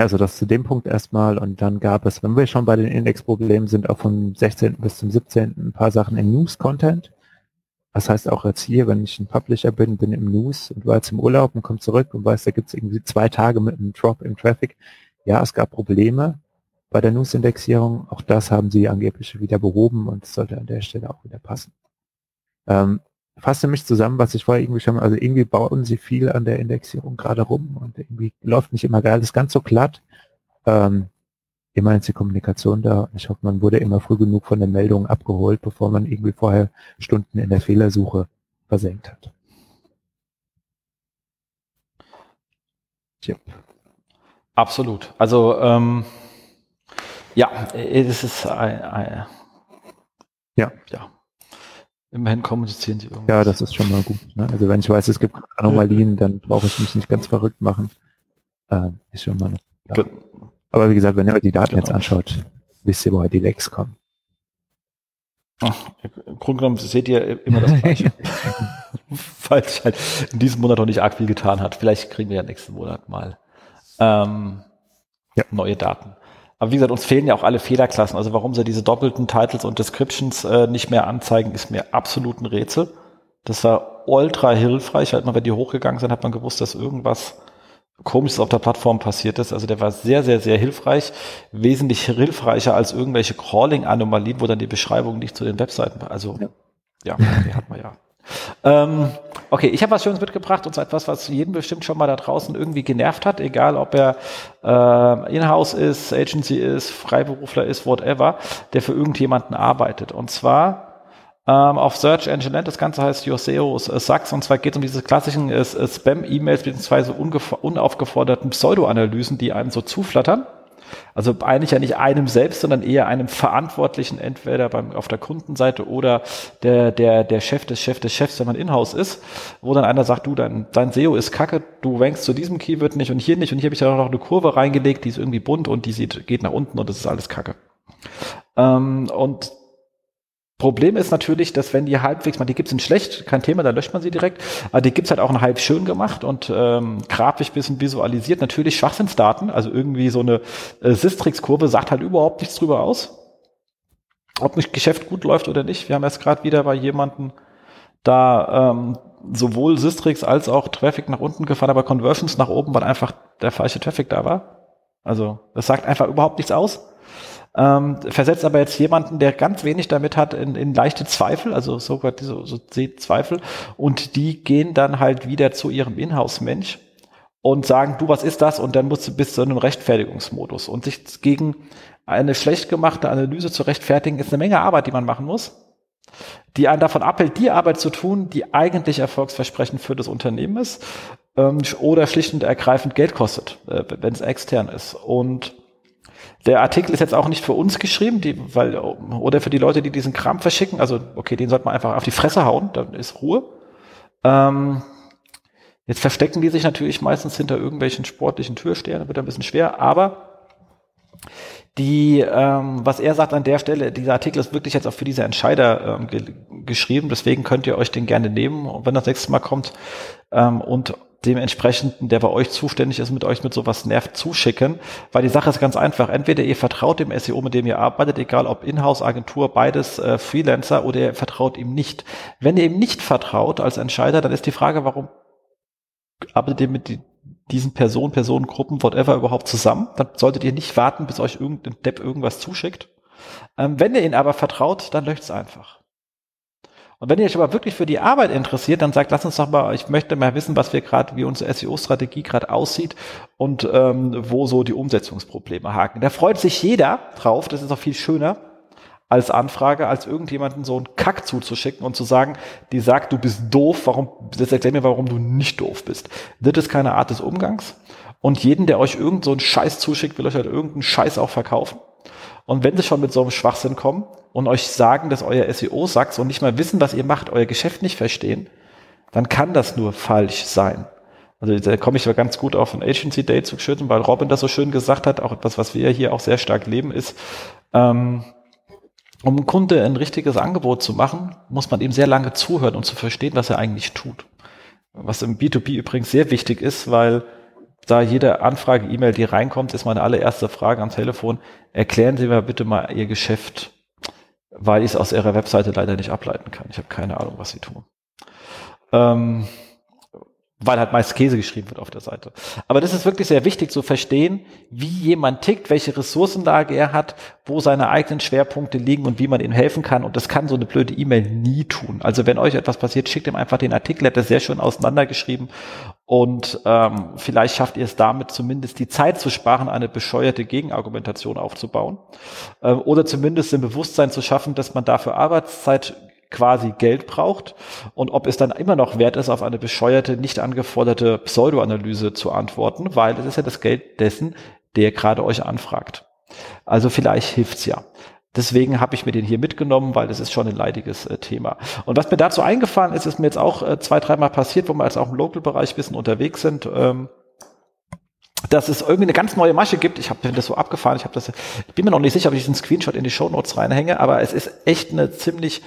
also das zu dem Punkt erstmal und dann gab es, wenn wir schon bei den Indexproblemen sind, auch vom 16. bis zum 17. ein paar Sachen im News-Content. Das heißt auch jetzt hier, wenn ich ein Publisher bin, bin im News und war jetzt im Urlaub und komme zurück und weiß, da gibt es irgendwie zwei Tage mit einem Drop im Traffic. Ja, es gab Probleme, bei der News-Indexierung. Auch das haben sie angeblich wieder behoben und sollte an der Stelle auch wieder passen. Ähm, fasse mich zusammen, was ich vorher irgendwie schon, also irgendwie bauen sie viel an der Indexierung gerade rum und irgendwie läuft nicht immer ist ganz so glatt. Ähm, immerhin ist die Kommunikation da. Ich hoffe, man wurde immer früh genug von der Meldung abgeholt, bevor man irgendwie vorher Stunden in der Fehlersuche versenkt hat. Yep. Absolut. Also ähm, ja, es ist ein, ein, ja. ja. Immerhin kommunizieren sie irgendwas. Ja, das ist schon mal gut. Ne? Also wenn ich weiß, es gibt Anomalien, dann brauche ich mich nicht ganz verrückt machen. Äh, ist schon mal. Ja. Aber wie gesagt, wenn ihr die Daten genau. jetzt anschaut, wisst ihr, woher die Lecks kommen. Ach, Im Grunde genommen seht ihr immer das Gleiche. <laughs> Falls halt in diesem Monat noch nicht arg viel getan hat. Vielleicht kriegen wir ja nächsten Monat mal ähm, ja. neue Daten. Aber wie gesagt, uns fehlen ja auch alle Fehlerklassen. Also warum sie diese doppelten Titles und Descriptions äh, nicht mehr anzeigen, ist mir absolut ein Rätsel. Das war ultra hilfreich. Halt mal, wenn die hochgegangen sind, hat man gewusst, dass irgendwas Komisches auf der Plattform passiert ist. Also der war sehr, sehr, sehr hilfreich. Wesentlich hilfreicher als irgendwelche Crawling-Anomalien, wo dann die Beschreibung nicht zu den Webseiten. Also ja, ja die hat man ja. Ähm, okay, ich habe was Schönes mitgebracht und zwar etwas, was jeden bestimmt schon mal da draußen irgendwie genervt hat, egal ob er äh, Inhouse ist, Agency ist, Freiberufler ist, whatever, der für irgendjemanden arbeitet. Und zwar ähm, auf Search Engine Land. Das Ganze heißt Your SEO äh, Sucks und zwar geht es um diese klassischen äh Spam-E-Mails bzw. unaufgeforderten Pseudo-Analysen, die einem so zuflattern. Also eigentlich ja nicht einem selbst, sondern eher einem Verantwortlichen, entweder beim, auf der Kundenseite oder der, der, der Chef des Chef des Chefs, wenn man in-house ist, wo dann einer sagt, du, dein, dein SEO ist kacke, du rankst zu diesem Keyword nicht und hier nicht und hier habe ich ja noch eine Kurve reingelegt, die ist irgendwie bunt und die sieht, geht nach unten und das ist alles kacke. Ähm, und Problem ist natürlich, dass wenn die halbwegs, man die gibt's in schlecht, kein Thema, da löscht man sie direkt, aber die gibt's halt auch in halb schön gemacht und ähm, grafisch bisschen visualisiert. Natürlich Schwachsinnsdaten, also irgendwie so eine äh, Sistrix-Kurve sagt halt überhaupt nichts drüber aus, ob ein Geschäft gut läuft oder nicht. Wir haben erst gerade wieder bei jemanden da ähm, sowohl Sistrix als auch Traffic nach unten gefahren, aber Conversions nach oben, weil einfach der falsche Traffic da war. Also das sagt einfach überhaupt nichts aus ähm, versetzt aber jetzt jemanden, der ganz wenig damit hat, in, in leichte Zweifel, also sogar so, so Zweifel, und die gehen dann halt wieder zu ihrem Inhouse-Mensch und sagen, du, was ist das? Und dann musst du bis zu einem Rechtfertigungsmodus. Und sich gegen eine schlecht gemachte Analyse zu rechtfertigen, ist eine Menge Arbeit, die man machen muss, die einen davon abhält, die Arbeit zu tun, die eigentlich erfolgsversprechend für das Unternehmen ist ähm, oder schlicht und ergreifend Geld kostet, äh, wenn es extern ist. Und der Artikel ist jetzt auch nicht für uns geschrieben, die, weil, oder für die Leute, die diesen Kram verschicken. Also, okay, den sollte man einfach auf die Fresse hauen, dann ist Ruhe. Ähm, jetzt verstecken die sich natürlich meistens hinter irgendwelchen sportlichen Türstern, wird ein bisschen schwer, aber die, ähm, was er sagt an der Stelle, dieser Artikel ist wirklich jetzt auch für diese Entscheider ähm, ge geschrieben, deswegen könnt ihr euch den gerne nehmen, wenn das nächste Mal kommt ähm, und dementsprechend, der bei euch zuständig ist, mit euch mit sowas nervt, zuschicken, weil die Sache ist ganz einfach. Entweder ihr vertraut dem SEO, mit dem ihr arbeitet, egal ob Inhouse, Agentur, beides äh, Freelancer, oder ihr vertraut ihm nicht. Wenn ihr ihm nicht vertraut als Entscheider, dann ist die Frage, warum arbeitet ihr mit die, diesen Personen, Personengruppen, whatever überhaupt zusammen? Dann solltet ihr nicht warten, bis euch irgendein Depp irgendwas zuschickt. Ähm, wenn ihr ihn aber vertraut, dann löscht es einfach. Und wenn ihr euch aber wirklich für die Arbeit interessiert, dann sagt, lass uns doch mal, ich möchte mal wissen, was wir gerade, wie unsere SEO-Strategie gerade aussieht und ähm, wo so die Umsetzungsprobleme haken. Da freut sich jeder drauf, das ist auch viel schöner als Anfrage, als irgendjemanden so einen Kack zuzuschicken und zu sagen, die sagt, du bist doof, warum, das erklär mir, warum du nicht doof bist. Das ist keine Art des Umgangs. Und jeden, der euch irgend so einen Scheiß zuschickt, will euch halt irgendeinen Scheiß auch verkaufen. Und wenn sie schon mit so einem Schwachsinn kommen und euch sagen, dass euer SEO sagt und nicht mal wissen, was ihr macht, euer Geschäft nicht verstehen, dann kann das nur falsch sein. Also da komme ich aber ganz gut auf ein Agency Day zu schütten, weil Robin das so schön gesagt hat, auch etwas, was wir hier auch sehr stark leben, ist, ähm, um einem Kunde ein richtiges Angebot zu machen, muss man ihm sehr lange zuhören und zu verstehen, was er eigentlich tut. Was im B2B übrigens sehr wichtig ist, weil da jede Anfrage, E-Mail, die reinkommt, ist meine allererste Frage am Telefon. Erklären Sie mir bitte mal Ihr Geschäft, weil ich es aus Ihrer Webseite leider nicht ableiten kann. Ich habe keine Ahnung, was Sie tun. Ähm, weil halt meist Käse geschrieben wird auf der Seite. Aber das ist wirklich sehr wichtig zu verstehen, wie jemand tickt, welche Ressourcenlage er hat, wo seine eigenen Schwerpunkte liegen und wie man ihm helfen kann. Und das kann so eine blöde E-Mail nie tun. Also wenn euch etwas passiert, schickt ihm einfach den Artikel, er hat das sehr schön auseinandergeschrieben und ähm, vielleicht schafft ihr es damit zumindest die Zeit zu sparen, eine bescheuerte Gegenargumentation aufzubauen ähm, oder zumindest im Bewusstsein zu schaffen, dass man dafür Arbeitszeit quasi Geld braucht und ob es dann immer noch wert ist, auf eine bescheuerte, nicht angeforderte Pseudoanalyse zu antworten, weil es ist ja das Geld dessen, der gerade euch anfragt. Also vielleicht hilft's ja. Deswegen habe ich mir den hier mitgenommen, weil das ist schon ein leidiges äh, Thema. Und was mir dazu eingefallen ist, ist mir jetzt auch äh, zwei, dreimal passiert, wo wir jetzt auch im Local-Bereich bisschen unterwegs sind. Ähm, dass es irgendwie eine ganz neue Masche gibt. Ich habe das so abgefahren. Ich habe das. Ich bin mir noch nicht sicher, ob ich diesen Screenshot in die Show Notes reinhänge, aber es ist echt eine ziemlich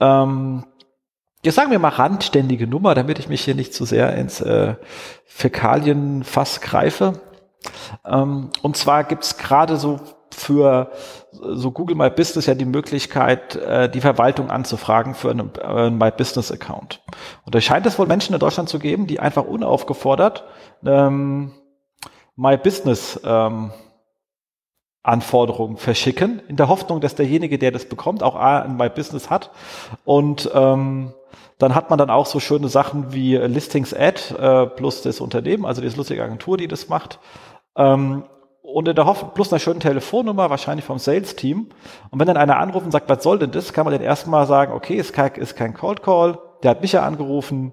ähm, jetzt sagen wir mal randständige Nummer, damit ich mich hier nicht zu sehr ins äh, Fäkalienfass greife. Ähm, und zwar gibt's gerade so für so Google My Business ja die Möglichkeit, äh, die Verwaltung anzufragen für einen äh, My Business Account. Und da scheint es wohl Menschen in Deutschland zu geben, die einfach unaufgefordert ähm, My Business ähm, Anforderungen verschicken, in der Hoffnung, dass derjenige, der das bekommt, auch ein My Business hat. Und ähm, dann hat man dann auch so schöne Sachen wie Listings Ad äh, plus das Unternehmen, also die lustige Agentur, die das macht. Ähm, und in der Hoffnung, plus einer schönen Telefonnummer, wahrscheinlich vom Sales-Team. Und wenn dann einer anruft und sagt, was soll denn das, kann man dann erstmal sagen, okay, ist kein, ist kein Cold Call, der hat mich ja angerufen,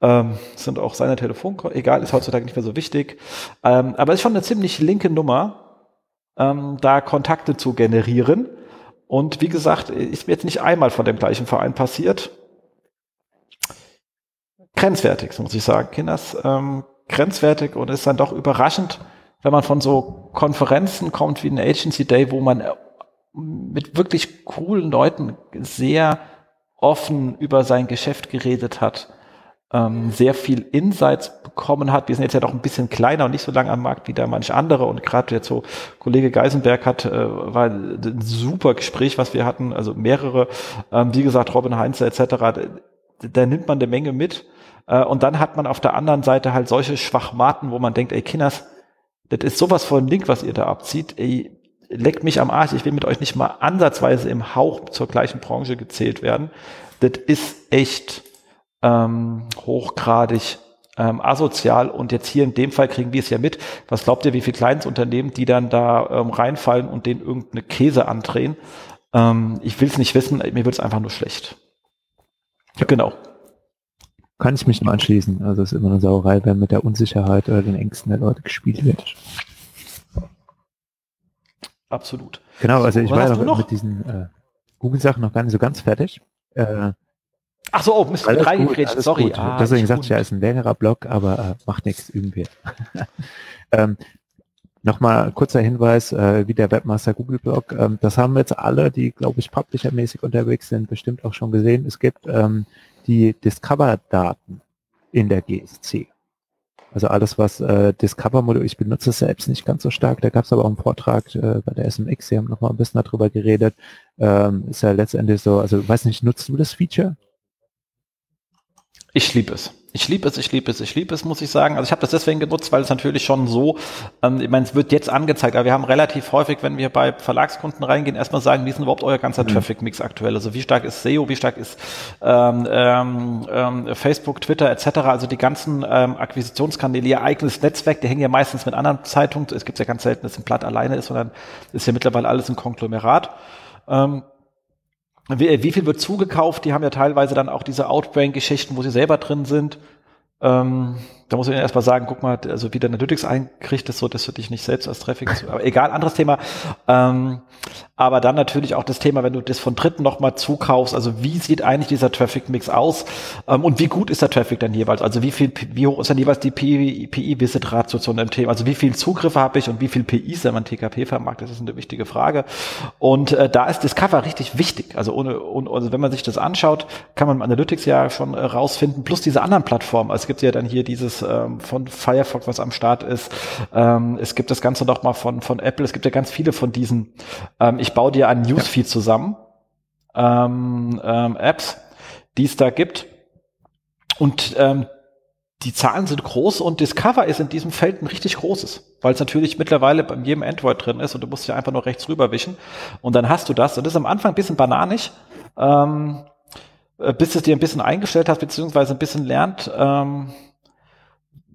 ähm, sind auch seine Telefoncall, egal, ist heutzutage nicht mehr so wichtig. Ähm, aber ist schon eine ziemlich linke Nummer ähm, da Kontakte zu generieren. Und wie gesagt, ist mir jetzt nicht einmal von dem gleichen Verein passiert. Grenzwertig, muss ich sagen, Kinders. Ähm, grenzwertig und ist dann doch überraschend, wenn man von so Konferenzen kommt wie ein Agency Day, wo man äh, mit wirklich coolen Leuten sehr offen über sein Geschäft geredet hat ähm, sehr viel Insights bekommen hat. Wir sind jetzt ja doch ein bisschen kleiner und nicht so lange am Markt wie da manch andere. Und gerade jetzt so Kollege Geisenberg hat, äh, war ein super Gespräch, was wir hatten, also mehrere, ähm, wie gesagt, Robin Heinze etc. Da, da nimmt man eine Menge mit. Äh, und dann hat man auf der anderen Seite halt solche Schwachmaten, wo man denkt, ey Kinders, das ist sowas von Link, was ihr da abzieht. Ey, leckt mich am Arsch, ich will mit euch nicht mal ansatzweise im Hauch zur gleichen Branche gezählt werden. Das ist echt ähm, hochgradig ähm, asozial und jetzt hier in dem Fall kriegen wir es ja mit. Was glaubt ihr, wie viele Kleinsunternehmen, die dann da ähm, reinfallen und denen irgendeine Käse andrehen? Ähm, ich will es nicht wissen, mir wird es einfach nur schlecht. Ja, genau. Kann ich mich nur anschließen. Also es ist immer eine Sauerei, wenn mit der Unsicherheit oder den Ängsten der Leute gespielt wird. Absolut. Genau, also ich war ja noch mit diesen äh, Google-Sachen noch gar nicht so ganz fertig. Äh, Ach so, oh, Mist, reingekriegt, sorry. Ah, Deswegen sagt ich ja, ist ein längerer Blog, aber äh, macht nichts, üben wir. <laughs> ähm, Nochmal kurzer Hinweis, äh, wie der Webmaster Google Blog. Ähm, das haben jetzt alle, die, glaube ich, publishermäßig unterwegs sind, bestimmt auch schon gesehen. Es gibt ähm, die Discover-Daten in der GSC. Also alles, was äh, Discover-Modul, ich benutze es selbst nicht ganz so stark, da gab es aber auch einen Vortrag äh, bei der SMX, sie haben nochmal ein bisschen darüber geredet. Ähm, ist ja letztendlich so, also weiß nicht, nutzt du das Feature? Ich liebe es. Ich liebe es, ich liebe es, ich liebe es, muss ich sagen. Also ich habe das deswegen genutzt, weil es natürlich schon so, ähm, ich meine, es wird jetzt angezeigt, aber wir haben relativ häufig, wenn wir bei Verlagskunden reingehen, erstmal sagen, wie ist denn überhaupt euer ganzer mhm. Traffic-Mix aktuell? Also wie stark ist SEO, wie stark ist ähm, ähm, ähm, Facebook, Twitter etc., also die ganzen ähm, Akquisitionskanäle, ihr eigenes Netzwerk, die hängen ja meistens mit anderen Zeitungen, es gibt ja ganz selten, dass ein Blatt alleine ist, sondern ist ja mittlerweile alles ein Konglomerat. Ähm, wie, wie viel wird zugekauft? Die haben ja teilweise dann auch diese Outbrain-Geschichten, wo sie selber drin sind. Ähm, da muss ich erstmal sagen, guck mal, also wie der Analytics einkriegt, ist so, dass du dich nicht selbst als Traffic, aber egal, anderes Thema. Ähm, aber dann natürlich auch das Thema, wenn du das von Dritten nochmal zukaufst, also wie sieht eigentlich dieser Traffic-Mix aus ähm, und wie gut ist der Traffic dann jeweils? Also wie viel, wie hoch ist dann jeweils die PI-Visit-Ratio zu einem Thema? Also wie viel Zugriffe habe ich und wie viel PIs, wenn man TKP vermarktet, das ist eine wichtige Frage. Und äh, da ist Discover richtig wichtig. Also ohne, ohne, also wenn man sich das anschaut, kann man Analytics ja schon äh, rausfinden, plus diese anderen Plattformen. Also es gibt ja dann hier dieses ähm, von Firefox, was am Start ist. Ähm, es gibt das Ganze noch mal von, von Apple. Es gibt ja ganz viele von diesen, ähm, ich baue dir ein Newsfeed zusammen, ähm, ähm, Apps, die es da gibt. Und ähm, die Zahlen sind groß und Discover ist in diesem Feld ein richtig großes, weil es natürlich mittlerweile bei jedem Android drin ist und du musst ja einfach nur rechts rüberwischen und dann hast du das. Und das ist am Anfang ein bisschen bananig, ähm, äh, bis es dir ein bisschen eingestellt hast, beziehungsweise ein bisschen lernt, ähm,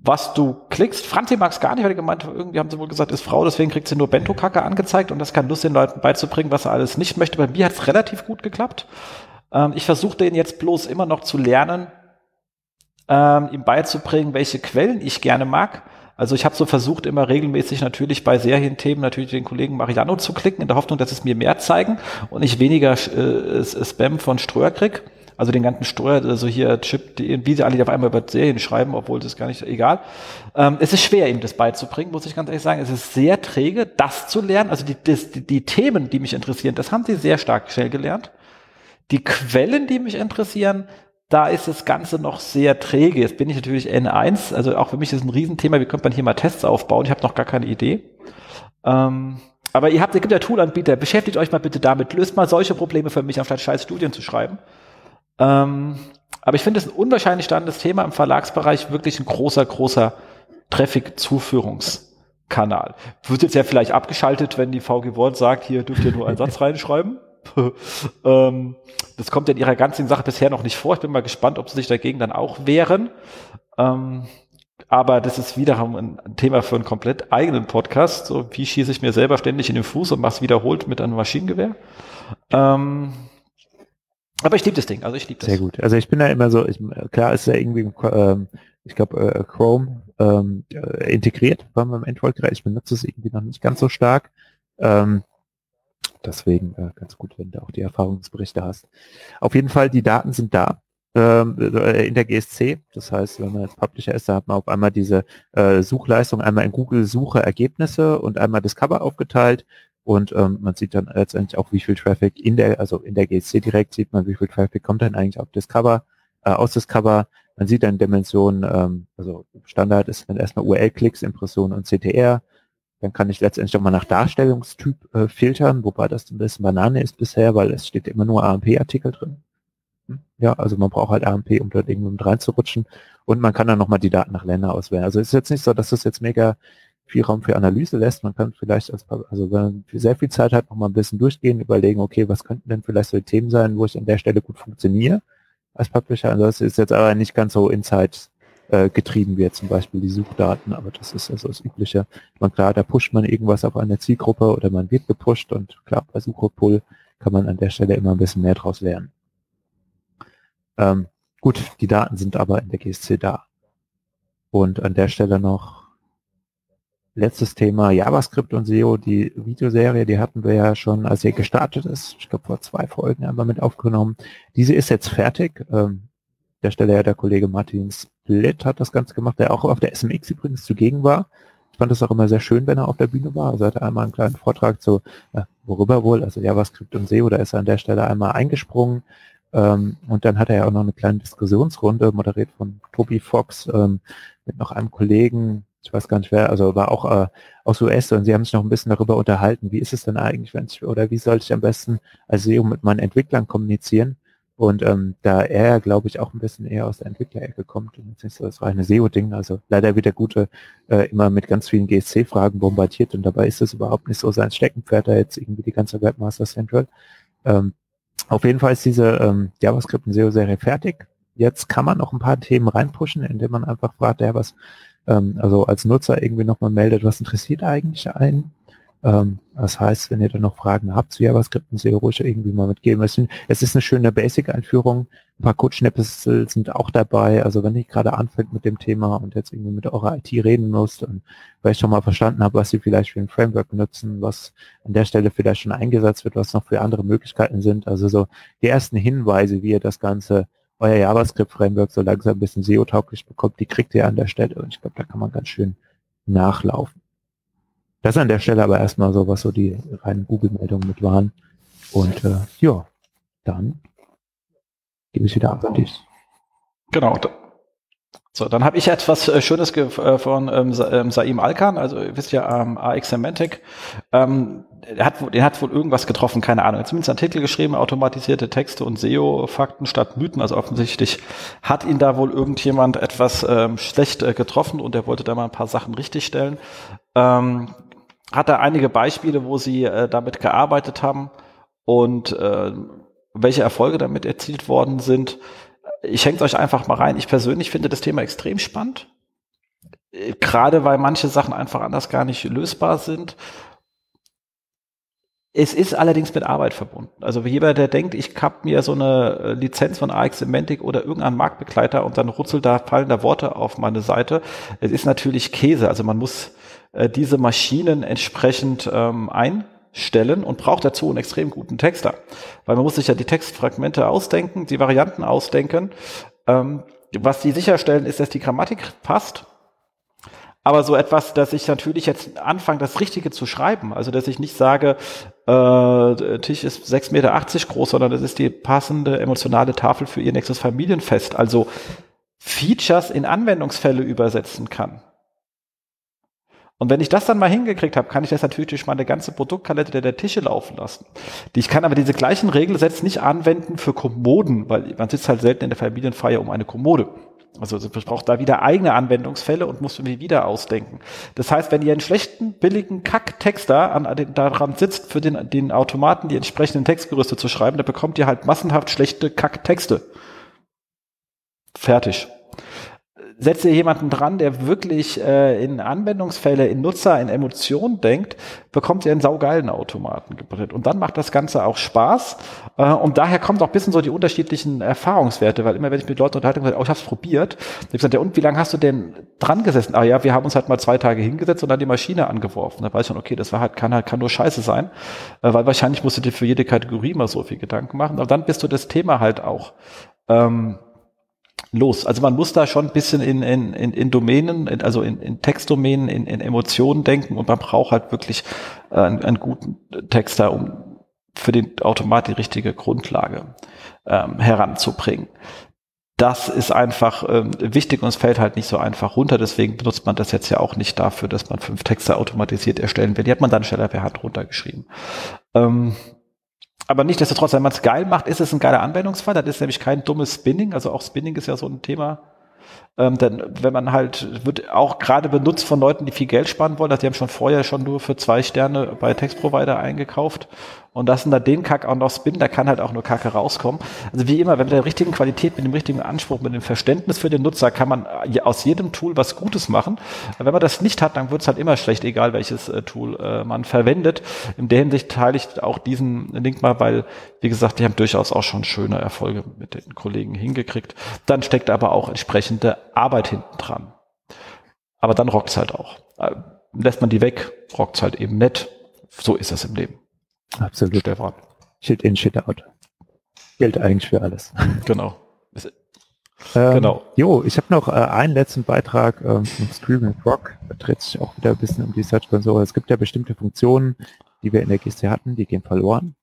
was du klickst. Franzi mag es gar nicht, weil die gemeint irgendwie haben sie wohl gesagt, ist Frau, deswegen kriegt sie nur Bento-Kacke angezeigt und das kann Lust den Leuten beizubringen, was er alles nicht möchte. Bei mir hat es relativ gut geklappt. Ähm, ich versuche den jetzt bloß immer noch zu lernen, ähm, ihm beizubringen, welche Quellen ich gerne mag. Also ich habe so versucht, immer regelmäßig natürlich bei Serienthemen natürlich den Kollegen Mariano zu klicken, in der Hoffnung, dass es mir mehr zeigen und ich weniger äh, Spam von Ströer krieg. Also den ganzen Steuer, also hier Chip, die, wie sie alle auf einmal über Serien schreiben, obwohl das gar nicht egal. Ähm, es ist schwer, ihm das beizubringen, muss ich ganz ehrlich sagen. Es ist sehr träge, das zu lernen. Also die, das, die, die Themen, die mich interessieren, das haben sie sehr stark schnell gelernt. Die Quellen, die mich interessieren, da ist das Ganze noch sehr träge. Jetzt bin ich natürlich N1, also auch für mich ist es ein Riesenthema, wie könnte man hier mal Tests aufbauen? Ich habe noch gar keine Idee. Ähm, aber ihr habt, ihr gibt ja Toolanbieter, beschäftigt euch mal bitte damit, löst mal solche Probleme für mich, anstatt scheiß Studien zu schreiben. Ähm, aber ich finde es ein unwahrscheinlich spannendes Thema im Verlagsbereich, wirklich ein großer, großer Traffic-Zuführungskanal. Wird jetzt ja vielleicht abgeschaltet, wenn die VG Wort sagt, hier dürft ihr nur einen Satz <laughs> reinschreiben. <laughs> ähm, das kommt in ihrer ganzen Sache bisher noch nicht vor. Ich bin mal gespannt, ob sie sich dagegen dann auch wehren. Ähm, aber das ist wiederum ein Thema für einen komplett eigenen Podcast. So, wie schieße ich mir selber ständig in den Fuß und mach's wiederholt mit einem Maschinengewehr? Ähm, aber ich liebe das Ding, also ich liebe das. Sehr gut. Also ich bin da immer so, ich, klar ist ja irgendwie, ähm, ich glaube, äh, Chrome ähm, äh, integriert bei meinem Android-Gerät. Ich benutze es irgendwie noch nicht ganz so stark. Ähm, Deswegen äh, ganz gut, wenn du auch die Erfahrungsberichte hast. Auf jeden Fall, die Daten sind da ähm, äh, in der GSC. Das heißt, wenn man jetzt Publisher ist, da hat man auf einmal diese äh, Suchleistung, einmal in Google Suche Ergebnisse und einmal Discover aufgeteilt. Und ähm, man sieht dann letztendlich auch, wie viel Traffic in der, also in der GSC direkt sieht man, wie viel Traffic kommt dann eigentlich auf Discover, äh, aus Discover. Man sieht dann Dimensionen, ähm, also Standard ist dann erstmal URL-Klicks, Impressionen und CTR. Dann kann ich letztendlich auch mal nach Darstellungstyp äh, filtern, wobei das ein bisschen Banane ist bisher, weil es steht immer nur AMP-Artikel drin. Hm? Ja, also man braucht halt AMP, um dort irgendwo mit reinzurutschen. Und man kann dann nochmal die Daten nach Länder auswählen. Also ist jetzt nicht so, dass das jetzt mega viel Raum für Analyse lässt. Man kann vielleicht, als, also wenn man sehr viel Zeit hat, noch mal ein bisschen durchgehen, überlegen, okay, was könnten denn vielleicht so Themen sein, wo ich an der Stelle gut funktioniere als Publisher. Also das ist jetzt aber nicht ganz so Insight äh, getrieben wird, zum Beispiel die Suchdaten, aber das ist also das Übliche. Man klar, da pusht man irgendwas auf eine Zielgruppe oder man wird gepusht und klar, bei Suche kann man an der Stelle immer ein bisschen mehr draus lernen. Ähm, gut, die Daten sind aber in der GSC da. Und an der Stelle noch letztes Thema JavaScript und SEO, die Videoserie, die hatten wir ja schon, als sie gestartet ist, ich glaube vor zwei Folgen einmal mit aufgenommen. Diese ist jetzt fertig. Ähm, der Stelle ja der Kollege Martin Split hat das Ganze gemacht, der auch auf der SMX übrigens zugegen war. Ich fand es auch immer sehr schön, wenn er auf der Bühne war. Also er hatte einmal einen kleinen Vortrag zu, äh, worüber wohl, also JavaScript und SEO, da ist er an der Stelle einmal eingesprungen. Ähm, und dann hat er ja auch noch eine kleine Diskussionsrunde, moderiert von Toby Fox, ähm, mit noch einem Kollegen, ich weiß gar nicht wer, also war auch äh, aus US und sie haben sich noch ein bisschen darüber unterhalten, wie ist es denn eigentlich, wenn ich, oder wie sollte ich am besten als SEO mit meinen Entwicklern kommunizieren? Und ähm, da er, glaube ich, auch ein bisschen eher aus der Entwicklerecke kommt und jetzt nicht so das reine SEO-Ding, also leider wird der Gute äh, immer mit ganz vielen GSC-Fragen bombardiert und dabei ist es überhaupt nicht so sein Steckenpferd, da jetzt irgendwie die ganze Webmaster Central. Ähm, auf jeden Fall ist diese ähm, JavaScript und SEO-Serie fertig. Jetzt kann man noch ein paar Themen reinpushen, indem man einfach fragt, ja, was, ähm, also als Nutzer irgendwie nochmal meldet, was interessiert eigentlich einen? Ähm, das heißt, wenn ihr dann noch Fragen habt zu JavaScript, ihr ruhig irgendwie mal mitgeben. Es ist eine schöne Basic-Einführung. Ein paar Code-Schnipsel sind auch dabei. Also wenn ihr gerade anfängt mit dem Thema und jetzt irgendwie mit eurer IT reden müsst und vielleicht schon mal verstanden habt, was ihr vielleicht für ein Framework benutzen, was an der Stelle vielleicht schon eingesetzt wird, was noch für andere Möglichkeiten sind. Also so die ersten Hinweise, wie ihr das Ganze euer JavaScript-Framework so langsam ein bisschen SEO-tauglich bekommt, die kriegt ihr an der Stelle. Und ich glaube, da kann man ganz schön nachlaufen. Das an der Stelle aber erstmal so, was so die reinen Google-Meldungen mit waren. Und äh, ja, dann gebe ich wieder ab an dich. Genau. So, dann habe ich etwas äh, Schönes äh, von ähm, ähm, Saim Alkan, also ihr wisst ja, ähm, AX Semantic. Ähm, der hat, den hat wohl irgendwas getroffen, keine Ahnung. Zumindest einen Artikel geschrieben, automatisierte Texte und SEO-Fakten statt Mythen. Also offensichtlich hat ihn da wohl irgendjemand etwas ähm, schlecht äh, getroffen und er wollte da mal ein paar Sachen richtigstellen. Ähm, hat da einige Beispiele, wo sie äh, damit gearbeitet haben und äh, welche Erfolge damit erzielt worden sind ich hänge euch einfach mal rein. Ich persönlich finde das Thema extrem spannend. Gerade weil manche Sachen einfach anders gar nicht lösbar sind. Es ist allerdings mit Arbeit verbunden. Also jeder, der denkt, ich habe mir so eine äh, Lizenz von AX Semantic oder irgendeinen Marktbegleiter und dann rutzelt da fallen da Worte auf meine Seite. Es ist natürlich Käse. Also man muss äh, diese Maschinen entsprechend ähm, ein stellen und braucht dazu einen extrem guten Texter. Weil man muss sich ja die Textfragmente ausdenken, die Varianten ausdenken. Ähm, was die sicherstellen, ist, dass die Grammatik passt. Aber so etwas, dass ich natürlich jetzt anfange, das Richtige zu schreiben. Also, dass ich nicht sage, äh, Tisch ist 6,80 Meter groß, sondern das ist die passende emotionale Tafel für ihr nächstes Familienfest. Also Features in Anwendungsfälle übersetzen kann. Und wenn ich das dann mal hingekriegt habe, kann ich das natürlich durch meine ganze Produktpalette der Tische laufen lassen. Ich kann aber diese gleichen Regelsätze nicht anwenden für Kommoden, weil man sitzt halt selten in der Familienfeier um eine Kommode. Also ich brauche da wieder eigene Anwendungsfälle und muss mir wieder ausdenken. Das heißt, wenn ihr einen schlechten, billigen Kack-Texter an, an, daran sitzt, für den, den Automaten die entsprechenden Textgerüste zu schreiben, dann bekommt ihr halt massenhaft schlechte Kack-Texte. Fertig setze jemanden dran, der wirklich äh, in Anwendungsfälle, in Nutzer, in Emotionen denkt, bekommt ihr einen saugeilen Automaten gebracht. Und dann macht das Ganze auch Spaß. Äh, und daher kommt auch ein bisschen so die unterschiedlichen Erfahrungswerte, weil immer wenn ich mit Leuten unterhalte, oh, ich hab's probiert, ich gesagt, ja, und wie lange hast du denn dran gesessen? Ah ja, wir haben uns halt mal zwei Tage hingesetzt und dann die Maschine angeworfen. Da weiß ich schon, okay, das war halt, kann halt, kann nur scheiße sein, äh, weil wahrscheinlich musst du dir für jede Kategorie mal so viel Gedanken machen. Aber dann bist du das Thema halt auch. Ähm, los. Also man muss da schon ein bisschen in, in, in, in Domänen, in, also in, in Textdomänen, in, in Emotionen denken und man braucht halt wirklich äh, einen, einen guten Texter, um für den Automat die richtige Grundlage ähm, heranzubringen. Das ist einfach ähm, wichtig und es fällt halt nicht so einfach runter. Deswegen benutzt man das jetzt ja auch nicht dafür, dass man fünf Texte automatisiert erstellen will. Die hat man dann schneller per Hand runtergeschrieben. Ähm, aber nicht nichtsdestotrotz, wenn man es geil macht, ist es ein geiler Anwendungsfall. Das ist nämlich kein dummes Spinning. Also auch Spinning ist ja so ein Thema. Ähm, denn wenn man halt, wird auch gerade benutzt von Leuten, die viel Geld sparen wollen, also die haben schon vorher schon nur für zwei Sterne bei Textprovider eingekauft und lassen da den Kack auch noch spinnen, da kann halt auch nur Kacke rauskommen. Also wie immer, wenn mit der richtigen Qualität, mit dem richtigen Anspruch, mit dem Verständnis für den Nutzer kann man aus jedem Tool was Gutes machen. Wenn man das nicht hat, dann wird es halt immer schlecht, egal welches äh, Tool äh, man verwendet. In der Hinsicht teile ich auch diesen Link mal, weil, wie gesagt, die haben durchaus auch schon schöne Erfolge mit den Kollegen hingekriegt. Dann steckt aber auch entsprechende Arbeit hinten dran. Aber dann rockt's halt auch. Äh, lässt man die weg, rockt's halt eben nett. So ist es im Leben. Absolut. Stefan. Shit in, shit out. Gilt eigentlich für alles. Genau. Ähm, genau. Jo, ich habe noch äh, einen letzten Beitrag ähm, von Screaming Rock. Da dreht sich auch wieder ein bisschen um die Search Console. Es gibt ja bestimmte Funktionen, die wir in der GC hatten, die gehen verloren.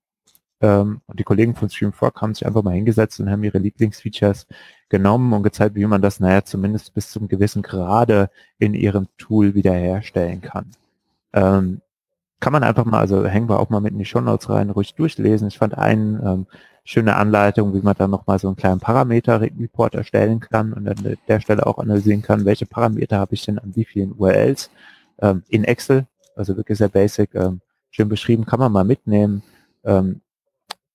Ähm, und die Kollegen von Stream Frog haben sich einfach mal hingesetzt und haben ihre Lieblingsfeatures genommen und gezeigt, wie man das, naja, zumindest bis zum gewissen Grade in ihrem Tool wiederherstellen kann. Ähm, kann man einfach mal, also hängen wir auch mal mit in die Show Notes rein, ruhig durchlesen. Ich fand eine ähm, schöne Anleitung, wie man dann nochmal so einen kleinen Parameter-Report erstellen kann und an der Stelle auch analysieren kann, welche Parameter habe ich denn an wie vielen URLs ähm, in Excel, also wirklich sehr basic, ähm, schön beschrieben, kann man mal mitnehmen. Ähm,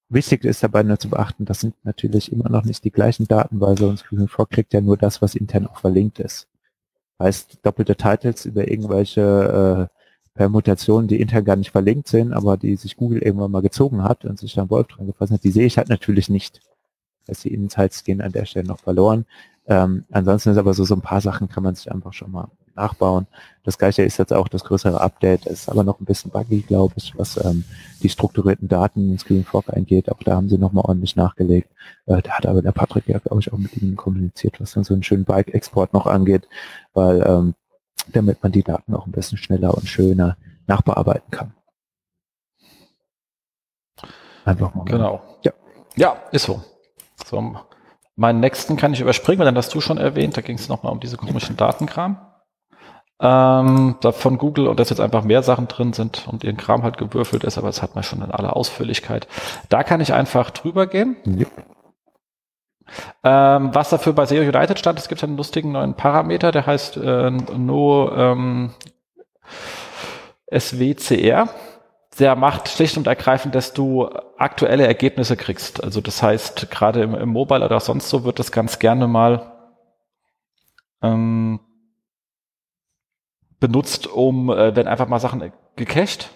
wichtig ist dabei nur zu beachten, das sind natürlich immer noch nicht die gleichen Daten, weil sonst Frog kriegt ja nur das, was intern auch verlinkt ist. Heißt, doppelte Titles über irgendwelche äh, Permutationen, die intern gar nicht verlinkt sind, aber die sich Google irgendwann mal gezogen hat und sich dann Wolf dran gefasst hat, die sehe ich halt natürlich nicht. dass die Insights gehen an der Stelle noch verloren. Ähm, ansonsten ist aber so, so ein paar Sachen kann man sich einfach schon mal nachbauen. Das gleiche ist jetzt auch das größere Update, ist aber noch ein bisschen buggy, glaube ich, was ähm, die strukturierten Daten in Screen Frog eingeht. Auch da haben sie nochmal ordentlich nachgelegt. Äh, da hat aber der Patrick ja, glaube ich, auch mit ihnen kommuniziert, was dann so einen schönen Bike-Export noch angeht, weil ähm, damit man die Daten auch ein bisschen schneller und schöner nachbearbeiten kann. Einfach mal. Genau. Ja. Ja, ist so. So meinen nächsten kann ich überspringen, weil dann hast du schon erwähnt, da ging es nochmal um diese komischen Datenkram ähm, da von Google und dass jetzt einfach mehr Sachen drin sind und ihren Kram halt gewürfelt ist, aber das hat man schon in aller Ausführlichkeit. Da kann ich einfach drüber gehen. Yep. Ähm, was dafür bei SEO United stand, es gibt einen lustigen neuen Parameter, der heißt äh, No ähm, SWCR. Der macht schlicht und ergreifend, dass du aktuelle Ergebnisse kriegst. Also das heißt, gerade im, im Mobile oder sonst so wird das ganz gerne mal ähm, benutzt, um, äh, werden einfach mal Sachen gecached.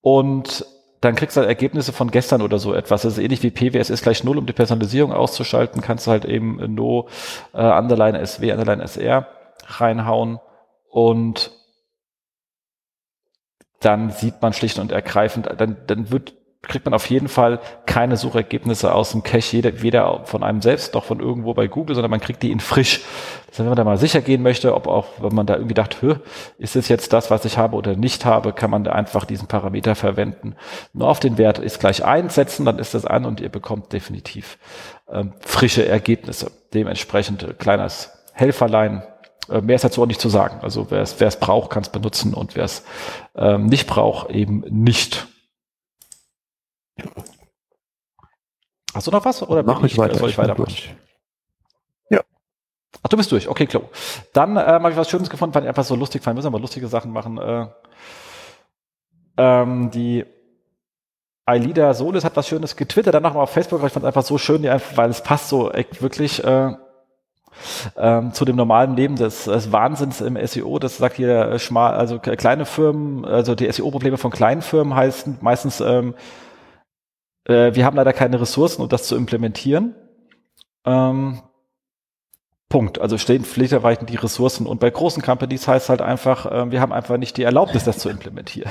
Und dann kriegst du halt Ergebnisse von gestern oder so etwas. Das ist ähnlich wie PWS ist gleich null, um die Personalisierung auszuschalten, kannst du halt eben no äh, underline SW, underline SR reinhauen. Und dann sieht man schlicht und ergreifend, dann, dann wird kriegt man auf jeden Fall keine Suchergebnisse aus dem Cache, weder von einem selbst noch von irgendwo bei Google, sondern man kriegt die in frisch. Das heißt, wenn man da mal sicher gehen möchte, ob auch, wenn man da irgendwie dachte, Hö, ist es jetzt das, was ich habe oder nicht habe, kann man da einfach diesen Parameter verwenden. Nur auf den Wert ist gleich einsetzen, dann ist das an und ihr bekommt definitiv ähm, frische Ergebnisse. Dementsprechend äh, kleines Helferlein, äh, Mehr ist dazu auch nicht zu sagen. Also wer es, wer es braucht, kann es benutzen und wer es ähm, nicht braucht, eben nicht. Hast du noch was? Oder Mach ich, weiter. Soll ich, weitermachen? Ja. Ach, du bist durch. Okay, klar. Dann äh, habe ich was Schönes gefunden, fand ich einfach so lustig. Fand, müssen aber lustige Sachen machen. Äh, ähm, die Ailida Solis hat was Schönes getwittert, dann nochmal auf Facebook, weil ich fand es einfach so schön, die einfach, weil es passt so echt wirklich äh, ähm, zu dem normalen Leben des, des, Wahnsinns im SEO. Das sagt hier äh, schmal, also kleine Firmen, also die SEO-Probleme von kleinen Firmen heißen meistens ähm, äh, wir haben leider keine Ressourcen, um das zu implementieren. Ähm, Punkt. Also stehen pflichterweise die Ressourcen. Und bei großen Companies heißt halt einfach, äh, wir haben einfach nicht die Erlaubnis, das zu implementieren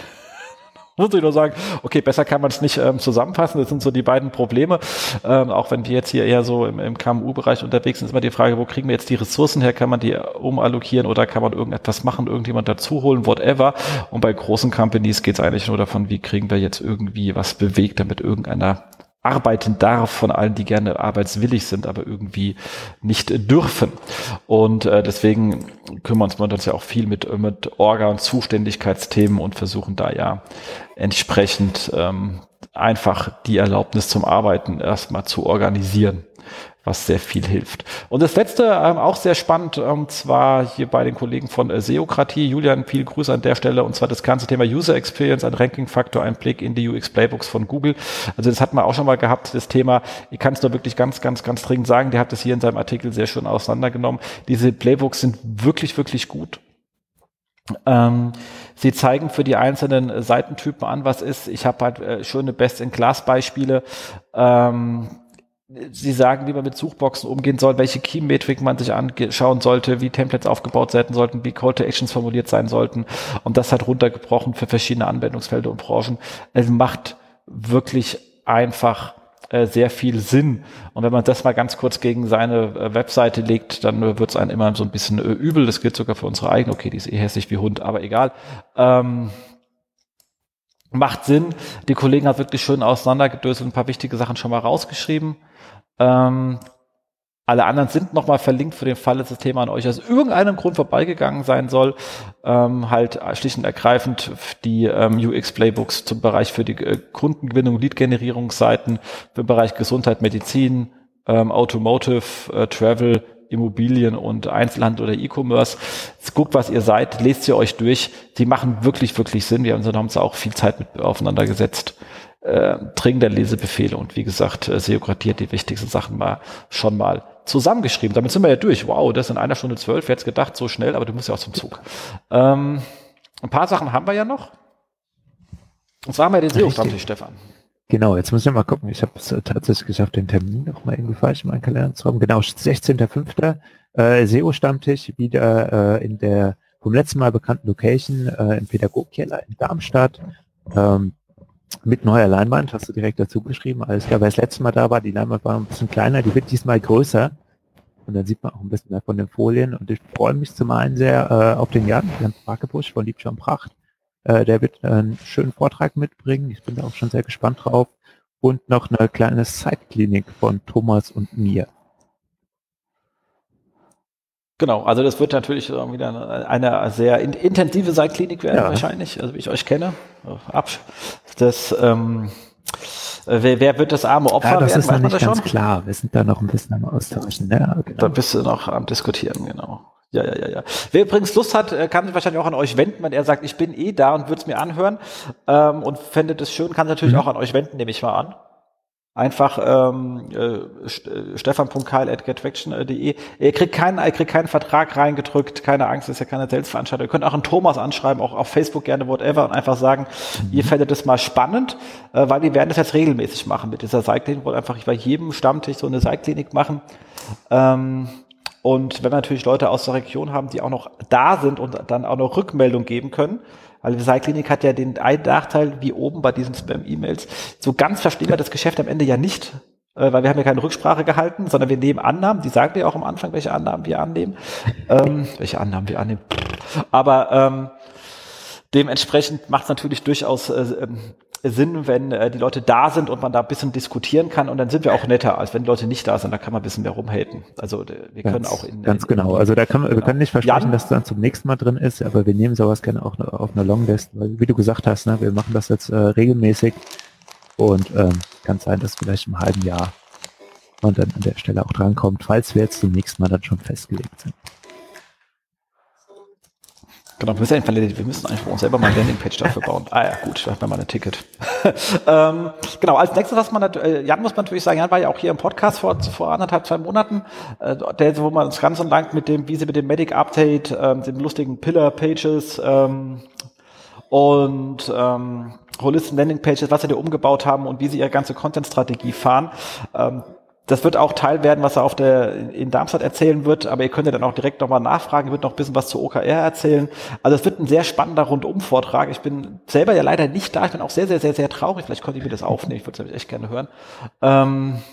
muss ich nur sagen, okay, besser kann man es nicht ähm, zusammenfassen. Das sind so die beiden Probleme. Ähm, auch wenn wir jetzt hier eher so im, im KMU-Bereich unterwegs sind, ist immer die Frage, wo kriegen wir jetzt die Ressourcen her? Kann man die umallokieren oder kann man irgendetwas machen, irgendjemand dazuholen, whatever. Und bei großen Companies geht es eigentlich nur davon, wie kriegen wir jetzt irgendwie was bewegt, damit irgendeiner arbeiten darf von allen, die gerne arbeitswillig sind, aber irgendwie nicht dürfen. Und äh, deswegen kümmern wir uns ja auch viel mit, mit Orga- und Zuständigkeitsthemen und versuchen da ja entsprechend ähm, einfach die Erlaubnis zum Arbeiten erstmal zu organisieren was sehr viel hilft. Und das letzte, ähm, auch sehr spannend, ähm, zwar hier bei den Kollegen von äh, Seokratie, Julian, viel Grüße an der Stelle, und zwar das ganze Thema User Experience, ein Ranking-Faktor, ein Blick in die UX Playbooks von Google. Also das hat man auch schon mal gehabt, das Thema, ich kann es nur wirklich ganz, ganz, ganz dringend sagen, der hat das hier in seinem Artikel sehr schön auseinandergenommen. Diese Playbooks sind wirklich, wirklich gut. Ähm, sie zeigen für die einzelnen Seitentypen an, was ist. Ich habe halt äh, schöne Best-in-Class-Beispiele. Ähm, Sie sagen, wie man mit Suchboxen umgehen soll, welche Key-Metrik man sich anschauen sollte, wie Templates aufgebaut sein sollten, wie Call-to-Actions formuliert sein sollten. Und das hat runtergebrochen für verschiedene Anwendungsfelder und Branchen. Es macht wirklich einfach sehr viel Sinn. Und wenn man das mal ganz kurz gegen seine äh, Webseite legt, dann äh, wird es einem immer so ein bisschen äh, übel. Das gilt sogar für unsere eigene. Okay, die ist eh hässlich wie Hund, aber egal. Ähm, macht Sinn. Die Kollegen hat wirklich schön auseinandergedöselt, ein paar wichtige Sachen schon mal rausgeschrieben. Ähm, alle anderen sind nochmal verlinkt für den Fall, dass das Thema an euch aus irgendeinem Grund vorbeigegangen sein soll. Ähm, halt schlicht und ergreifend die ähm, UX-Playbooks zum Bereich für die äh, Kundengewinnung, Lead-Generierungsseiten, für den Bereich Gesundheit, Medizin, ähm, Automotive, äh, Travel, Immobilien und Einzelhandel oder E-Commerce. Guckt, was ihr seid, lest sie euch durch. Die machen wirklich, wirklich Sinn. Wir haben uns auch viel Zeit mit aufeinander gesetzt äh, dringender Lesebefehle und wie gesagt, äh, Seokratie hat die wichtigsten Sachen mal schon mal zusammengeschrieben. Damit sind wir ja durch. Wow, das in einer Stunde zwölf. Wer hätte gedacht, so schnell, aber du musst ja auch zum Zug. Ähm, ein paar Sachen haben wir ja noch. Und zwar haben wir den SEO-Stammtisch, Stefan. Genau, jetzt muss ich mal gucken. Ich habe es äh, tatsächlich geschafft, den Termin noch mal irgendwie falsch in meinen Kalender zu haben. Genau, 16.05. Äh, SEO-Stammtisch wieder äh, in der vom letzten Mal bekannten Location äh, im Pädagogkeller in Darmstadt. Ähm, mit neuer Leinwand, hast du direkt dazu geschrieben. Alles klar, weil das letzte Mal da war, die Leinwand war ein bisschen kleiner, die wird diesmal größer. Und dann sieht man auch ein bisschen mehr von den Folien. Und ich freue mich zum einen sehr äh, auf den Jan, Jan Brakebusch von Liebschirm Pracht. Äh, der wird einen schönen Vortrag mitbringen. Ich bin da auch schon sehr gespannt drauf. Und noch eine kleine Zeitklinik von Thomas und mir. Genau, also das wird natürlich wieder eine sehr intensive Seitklinik werden ja. wahrscheinlich, also wie ich euch kenne. Das, ähm, wer, wer wird das arme Opfer ja, das werden? ist noch nicht ganz schon? klar. Wir sind da noch ein bisschen am Austauschen. Ja, genau. Da bist du noch am Diskutieren, genau. Ja, ja, ja, ja. Wer übrigens Lust hat, äh, kann sich wahrscheinlich auch an euch wenden, wenn er sagt, ich bin eh da und würde es mir anhören ähm, und fände das schön, kann sich natürlich mhm. auch an euch wenden, nehme ich mal an einfach ähm, äh, stefan.keil.gettraction.de. Ihr kriegt keinen, ihr kriegt keinen Vertrag reingedrückt, keine Angst, das ist ja keine Selbstveranstaltung. Ihr könnt auch einen Thomas anschreiben, auch auf Facebook gerne, whatever, und einfach sagen, mhm. ihr fändet das mal spannend, äh, weil wir werden das jetzt regelmäßig machen mit dieser Seilklinik. wollen einfach bei jedem Stammtisch so eine Seilklinik machen. Ähm, und wenn wir natürlich Leute aus der Region haben, die auch noch da sind und dann auch noch Rückmeldung geben können, weil die Seilklinik hat ja den einen Nachteil, wie oben bei diesen Spam-E-Mails, so ganz verstehen wir das Geschäft am Ende ja nicht, äh, weil wir haben ja keine Rücksprache gehalten, sondern wir nehmen Annahmen, die sagen ja auch am Anfang, welche Annahmen wir annehmen, ähm, welche Annahmen wir annehmen. Aber ähm, dementsprechend macht es natürlich durchaus äh, ähm, Sinn, wenn äh, die Leute da sind und man da ein bisschen diskutieren kann und dann sind wir auch netter, als wenn die Leute nicht da sind, da kann man ein bisschen mehr rumhaten. Also wir ganz, können auch in ganz in, genau. Also da kann man, genau. wir können nicht versprechen, Jan, dass dann zum nächsten Mal drin ist, aber wir nehmen sowas gerne auch auf einer Longlist, weil wie du gesagt hast, ne, wir machen das jetzt äh, regelmäßig und ähm, kann sein, dass vielleicht im halben Jahr man dann an der Stelle auch drankommt, falls wir jetzt zum nächsten Mal dann schon festgelegt sind. Genau, wir müssen, wir müssen eigentlich uns selber mal eine Landingpage dafür bauen. Ah ja, gut, da hat man mal ein Ticket. <laughs> ähm, genau, als nächstes, was man, äh, Jan muss man natürlich sagen, Jan war ja auch hier im Podcast vor, vor anderthalb, zwei Monaten, äh, der, wo man uns ganz und lang mit dem, wie sie mit dem Medic Update, ähm, den lustigen Pillar Pages ähm, und ähm, Holisten Landing Pages, was sie da umgebaut haben und wie sie ihre ganze Content-Strategie fahren. Ähm, das wird auch Teil werden, was er auf der, in Darmstadt erzählen wird, aber ihr könnt ja dann auch direkt nochmal nachfragen, wird noch ein bisschen was zu OKR erzählen. Also es wird ein sehr spannender Rundum-Vortrag. Ich bin selber ja leider nicht da, ich bin auch sehr, sehr, sehr, sehr traurig. Vielleicht könnt ihr mir das aufnehmen, ich würde es echt gerne hören. Ähm,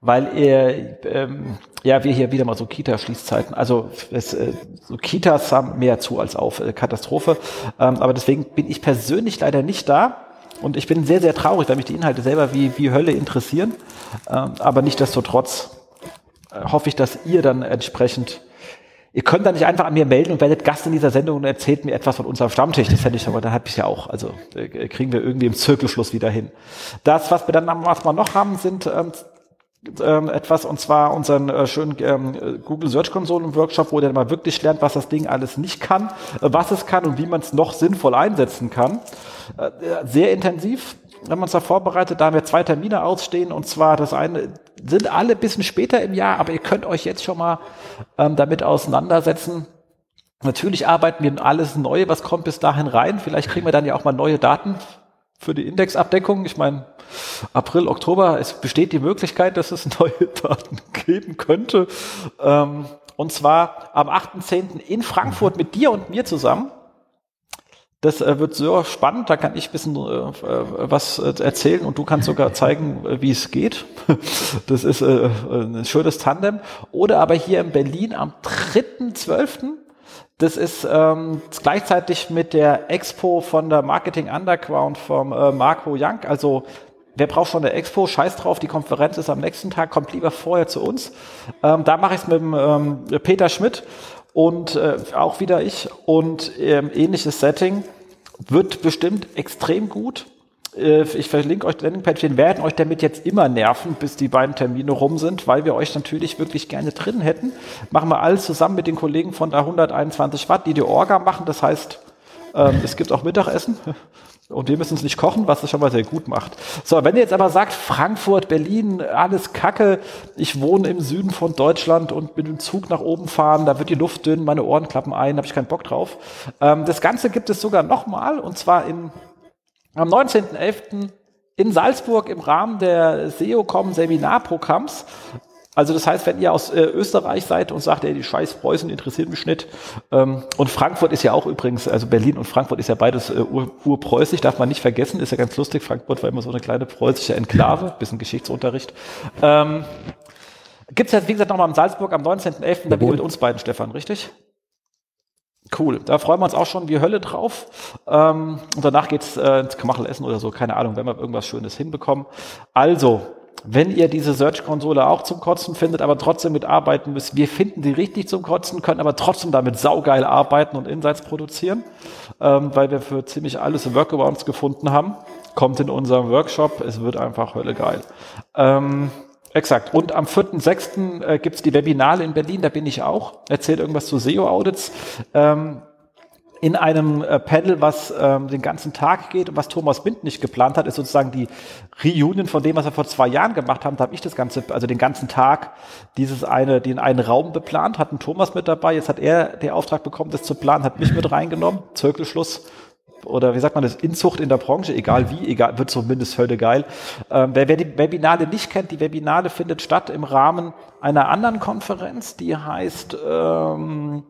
weil ihr, ähm, ja, wir hier wieder mal so Kita-Schließzeiten, also es, äh, so Kitas haben mehr zu als auf äh, Katastrophe, ähm, aber deswegen bin ich persönlich leider nicht da. Und ich bin sehr, sehr traurig, weil mich die Inhalte selber wie, wie Hölle interessieren. Ähm, aber nichtdestotrotz äh, hoffe ich, dass ihr dann entsprechend Ihr könnt dann nicht einfach an mir melden und werdet Gast in dieser Sendung und erzählt mir etwas von unserem Stammtisch. Das fände ich aber, dann habe ich ja auch. Also äh, kriegen wir irgendwie im Zirkelschluss wieder hin. Das, was wir dann was wir noch haben, sind ähm, ähm, etwas, und zwar unseren äh, schönen ähm, Google Search Console Workshop, wo der mal wirklich lernt, was das Ding alles nicht kann, äh, was es kann und wie man es noch sinnvoll einsetzen kann. Äh, sehr intensiv haben wir uns da vorbereitet, da haben wir zwei Termine ausstehen und zwar das eine sind alle ein bisschen später im Jahr, aber ihr könnt euch jetzt schon mal ähm, damit auseinandersetzen. Natürlich arbeiten wir alles Neue, was kommt bis dahin rein. Vielleicht kriegen wir dann ja auch mal neue Daten für die Indexabdeckung. Ich meine, April, Oktober, es besteht die Möglichkeit, dass es <laughs> neue Daten geben könnte. Ähm, und zwar am 8.10. in Frankfurt mit dir und mir zusammen. Das äh, wird so spannend, da kann ich ein bisschen äh, äh was äh, erzählen und du kannst sogar <laughs> zeigen, äh, wie es geht. Das ist äh, ein schönes Tandem. Oder aber hier in Berlin am 3.12. Das ist ähm, gleichzeitig mit der Expo von der Marketing Underground vom äh, Marco Young. Also wer braucht schon eine Expo? Scheiß drauf, die Konferenz ist am nächsten Tag, kommt lieber vorher zu uns. Ähm, da mache ich es mit dem ähm, Peter Schmidt und äh, auch wieder ich und ähm, ähnliches Setting wird bestimmt extrem gut. Äh, ich verlinke euch die Landingpage. Wir werden euch damit jetzt immer nerven, bis die beiden Termine rum sind, weil wir euch natürlich wirklich gerne drin hätten. Machen wir alles zusammen mit den Kollegen von der 121 Watt, die die Orga machen. Das heißt, ähm, es gibt auch Mittagessen. <laughs> Und wir müssen es nicht kochen, was es schon mal sehr gut macht. So, wenn ihr jetzt aber sagt, Frankfurt, Berlin, alles Kacke, ich wohne im Süden von Deutschland und mit dem Zug nach oben fahren, da wird die Luft dünn, meine Ohren klappen ein, habe ich keinen Bock drauf. Ähm, das Ganze gibt es sogar nochmal, und zwar im, am 19.11. in Salzburg im Rahmen der SEOCom Seminarprogramms. Also das heißt, wenn ihr aus äh, Österreich seid und sagt, ey, die scheiß Preußen interessiert mich nicht. Ähm, und Frankfurt ist ja auch übrigens, also Berlin und Frankfurt ist ja beides äh, ur, urpreußisch, darf man nicht vergessen, ist ja ganz lustig. Frankfurt war immer so eine kleine preußische Enklave, bisschen Geschichtsunterricht. Ähm, Gibt es jetzt, wie gesagt, nochmal in Salzburg am 19.11. Da mit uns beiden, Stefan, richtig? Cool, da freuen wir uns auch schon wie Hölle drauf. Ähm, und danach geht's äh, ins Kamachel essen oder so, keine Ahnung, wenn wir irgendwas Schönes hinbekommen. Also, wenn ihr diese Search-Konsole auch zum Kotzen findet, aber trotzdem mitarbeiten müsst, wir finden die richtig zum Kotzen, können aber trotzdem damit saugeil arbeiten und Insights produzieren, ähm, weil wir für ziemlich alles Workarounds gefunden haben. Kommt in unserem Workshop, es wird einfach Hölle geil. Ähm, Exakt. Und am 4.6. Äh, gibt es die Webinale in Berlin, da bin ich auch. Erzählt irgendwas zu SEO-Audits. Ähm, in einem äh, Panel, was ähm, den ganzen Tag geht und was Thomas Bind nicht geplant hat, ist sozusagen die Reunion von dem, was wir vor zwei Jahren gemacht haben. Da habe ich das ganze, also den ganzen Tag dieses eine, den einen Raum beplant, hatten Thomas mit dabei. Jetzt hat er den Auftrag bekommen, das zu planen, hat mich mit reingenommen. Zirkelschluss oder wie sagt man das, Inzucht in der Branche, egal wie, egal, wird zumindest heute geil. Ähm, wer, wer die Webinale nicht kennt, die Webinale findet statt im Rahmen einer anderen Konferenz, die heißt ähm,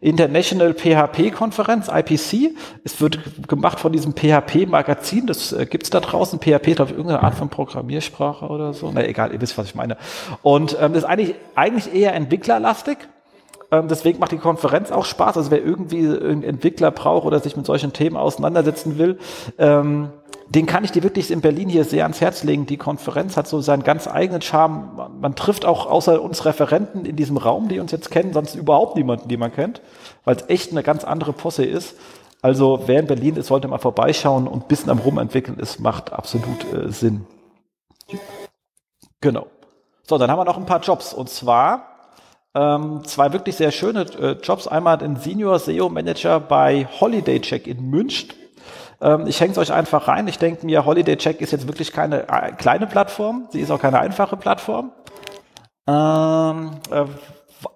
International PHP Konferenz, IPC. Es wird gemacht von diesem PHP-Magazin, das äh, gibt's da draußen. PHP, glaube ich, irgendeine Art von Programmiersprache oder so. Na egal, ihr wisst, was ich meine. Und ähm, das ist eigentlich, eigentlich eher entwicklerlastig. Ähm, deswegen macht die Konferenz auch Spaß. Also wer irgendwie einen Entwickler braucht oder sich mit solchen Themen auseinandersetzen will, ähm, den kann ich dir wirklich in Berlin hier sehr ans Herz legen. Die Konferenz hat so seinen ganz eigenen Charme. Man, trifft auch außer uns Referenten in diesem Raum, die uns jetzt kennen, sonst überhaupt niemanden, den man kennt, weil es echt eine ganz andere Posse ist. Also wer in Berlin ist, sollte mal vorbeischauen und ein bisschen am Rumentwickeln ist, macht absolut äh, Sinn. Genau. So, dann haben wir noch ein paar Jobs. Und zwar ähm, zwei wirklich sehr schöne äh, Jobs. Einmal den Senior SEO Manager bei Holiday Check in München. Ähm, ich hänge es euch einfach rein. Ich denke mir, Holiday Check ist jetzt wirklich keine äh, kleine Plattform. Sie ist auch keine einfache Plattform. Ähm, äh,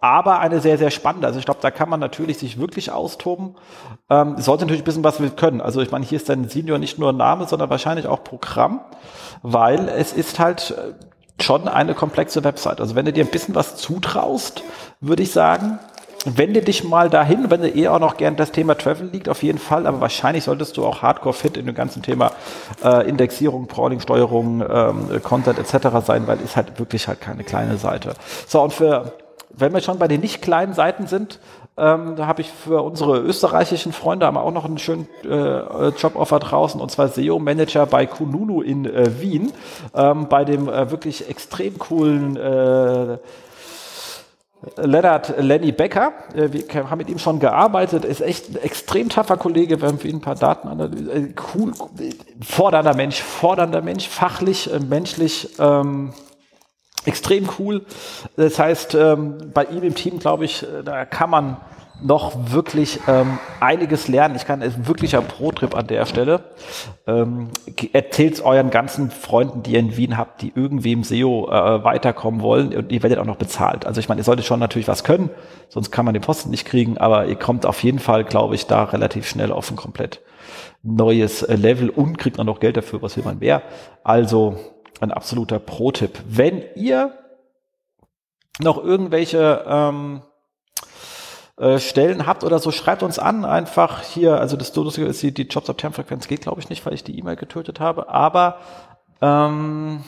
aber eine sehr, sehr spannende. Also ich glaube, da kann man natürlich sich wirklich austoben. Ähm, sollte natürlich ein bisschen was wir können. Also ich meine, hier ist dein Senior nicht nur Name, sondern wahrscheinlich auch Programm, weil es ist halt äh, schon eine komplexe Website. Also wenn du dir ein bisschen was zutraust, würde ich sagen, wende dich mal dahin, wenn du eh auch noch gern das Thema Travel liegt, auf jeden Fall, aber wahrscheinlich solltest du auch hardcore fit in dem ganzen Thema äh, Indexierung, Crawling, Steuerung, ähm, Content etc. sein, weil ist halt wirklich halt keine kleine Seite. So, und für, wenn wir schon bei den nicht kleinen Seiten sind, ähm, da habe ich für unsere österreichischen Freunde haben auch noch einen schönen äh, Joboffer draußen und zwar SEO-Manager bei Kununu in äh, Wien, ähm, bei dem äh, wirklich extrem coolen äh, Lennart Lenny Becker. Äh, wir haben mit ihm schon gearbeitet, ist echt ein extrem taffer Kollege. Wir haben für ihn ein paar Daten analysiert. Äh, cool, fordernder Mensch, fordernder Mensch, fachlich, äh, menschlich. Ähm, extrem cool. Das heißt, ähm, bei ihm im Team, glaube ich, äh, da kann man noch wirklich ähm, einiges lernen. Ich kann es wirklicher Pro-Trip an der Stelle. Ähm, Erzählt euren ganzen Freunden, die ihr in Wien habt, die irgendwie im SEO äh, weiterkommen wollen und ihr werdet auch noch bezahlt. Also ich meine, ihr solltet schon natürlich was können, sonst kann man den Posten nicht kriegen, aber ihr kommt auf jeden Fall, glaube ich, da relativ schnell auf ein komplett neues äh, Level und kriegt dann noch Geld dafür, was will man mehr. Also ein absoluter Pro-Tipp. Wenn ihr noch irgendwelche ähm, äh, Stellen habt oder so, schreibt uns an. Einfach hier, also das Lustige ist, die, die Jobs auf Termfrequenz geht, glaube ich, nicht, weil ich die E-Mail getötet habe. Aber ähm,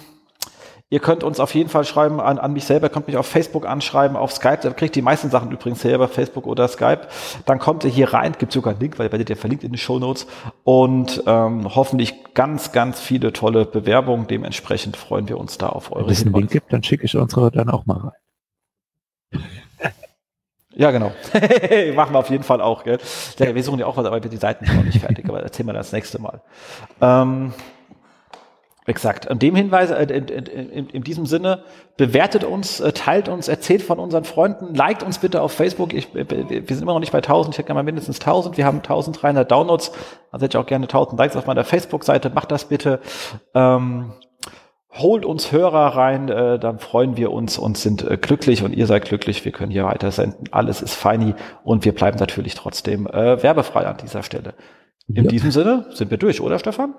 Ihr könnt uns auf jeden Fall schreiben an, an mich selber, könnt mich auf Facebook anschreiben, auf Skype, da kriegt die meisten Sachen übrigens selber, Facebook oder Skype. Dann kommt ihr hier rein, gibt sogar einen Link, weil ihr werdet ja verlinkt in den Show Notes und ähm, hoffentlich ganz, ganz viele tolle Bewerbungen. Dementsprechend freuen wir uns da auf eure Wenn es einen Link gibt, dann schicke ich unsere dann auch mal rein. <laughs> Ja, genau. <laughs> Machen wir auf jeden Fall auch, gell? Ja, wir suchen ja auch was, aber die Seiten sind noch nicht fertig, aber erzählen wir das nächste Mal. Ähm, Exakt. In dem Hinweis, äh, in, in, in, diesem Sinne, bewertet uns, äh, teilt uns, erzählt von unseren Freunden, liked uns bitte auf Facebook. Ich, äh, wir sind immer noch nicht bei 1000, ich hätte gerne mal mindestens 1000. Wir haben 1300 Downloads, also hätte ich auch gerne 1000 Likes auf meiner Facebook-Seite. Macht das bitte. Ähm, holt uns Hörer rein, äh, dann freuen wir uns und sind äh, glücklich und ihr seid glücklich. Wir können hier weiter senden. Alles ist feini und wir bleiben natürlich trotzdem äh, werbefrei an dieser Stelle. In ja. diesem Sinne sind wir durch, oder Stefan?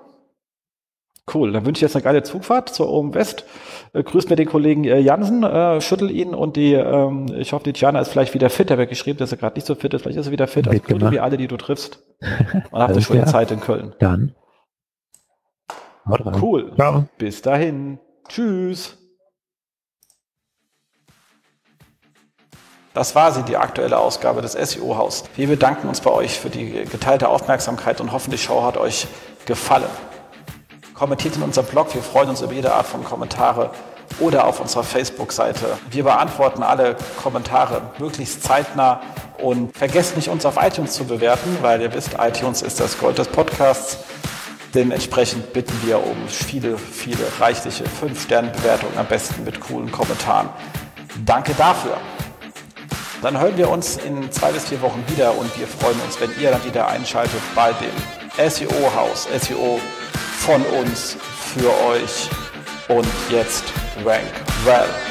Cool, dann wünsche ich jetzt eine geile Zugfahrt zur Oben West. Äh, grüß mir den Kollegen äh, Jansen, äh, schüttel ihn und die, ähm, ich hoffe, die Tiana ist vielleicht wieder fit. Er hat geschrieben, dass er gerade nicht so fit ist. Vielleicht ist er wieder fit. Also gut wie alle, die du triffst. <laughs> Man hat eine schöne Zeit in Köln. Dann. Cool. Ciao. Bis dahin. Tschüss. Das war sie, die aktuelle Ausgabe des SEO-Haus. Wir bedanken uns bei euch für die geteilte Aufmerksamkeit und hoffen, die Show hat euch gefallen. Kommentiert in unserem Blog, wir freuen uns über jede Art von Kommentare oder auf unserer Facebook-Seite. Wir beantworten alle Kommentare möglichst zeitnah und vergesst nicht, uns auf iTunes zu bewerten, weil ihr wisst, iTunes ist das Gold des Podcasts. Dementsprechend bitten wir um viele, viele reichliche 5-Sterne-Bewertungen, am besten mit coolen Kommentaren. Danke dafür. Dann hören wir uns in zwei bis vier Wochen wieder und wir freuen uns, wenn ihr dann wieder einschaltet bei dem SEO-Haus, SEO von uns für euch. Und jetzt Rank Well.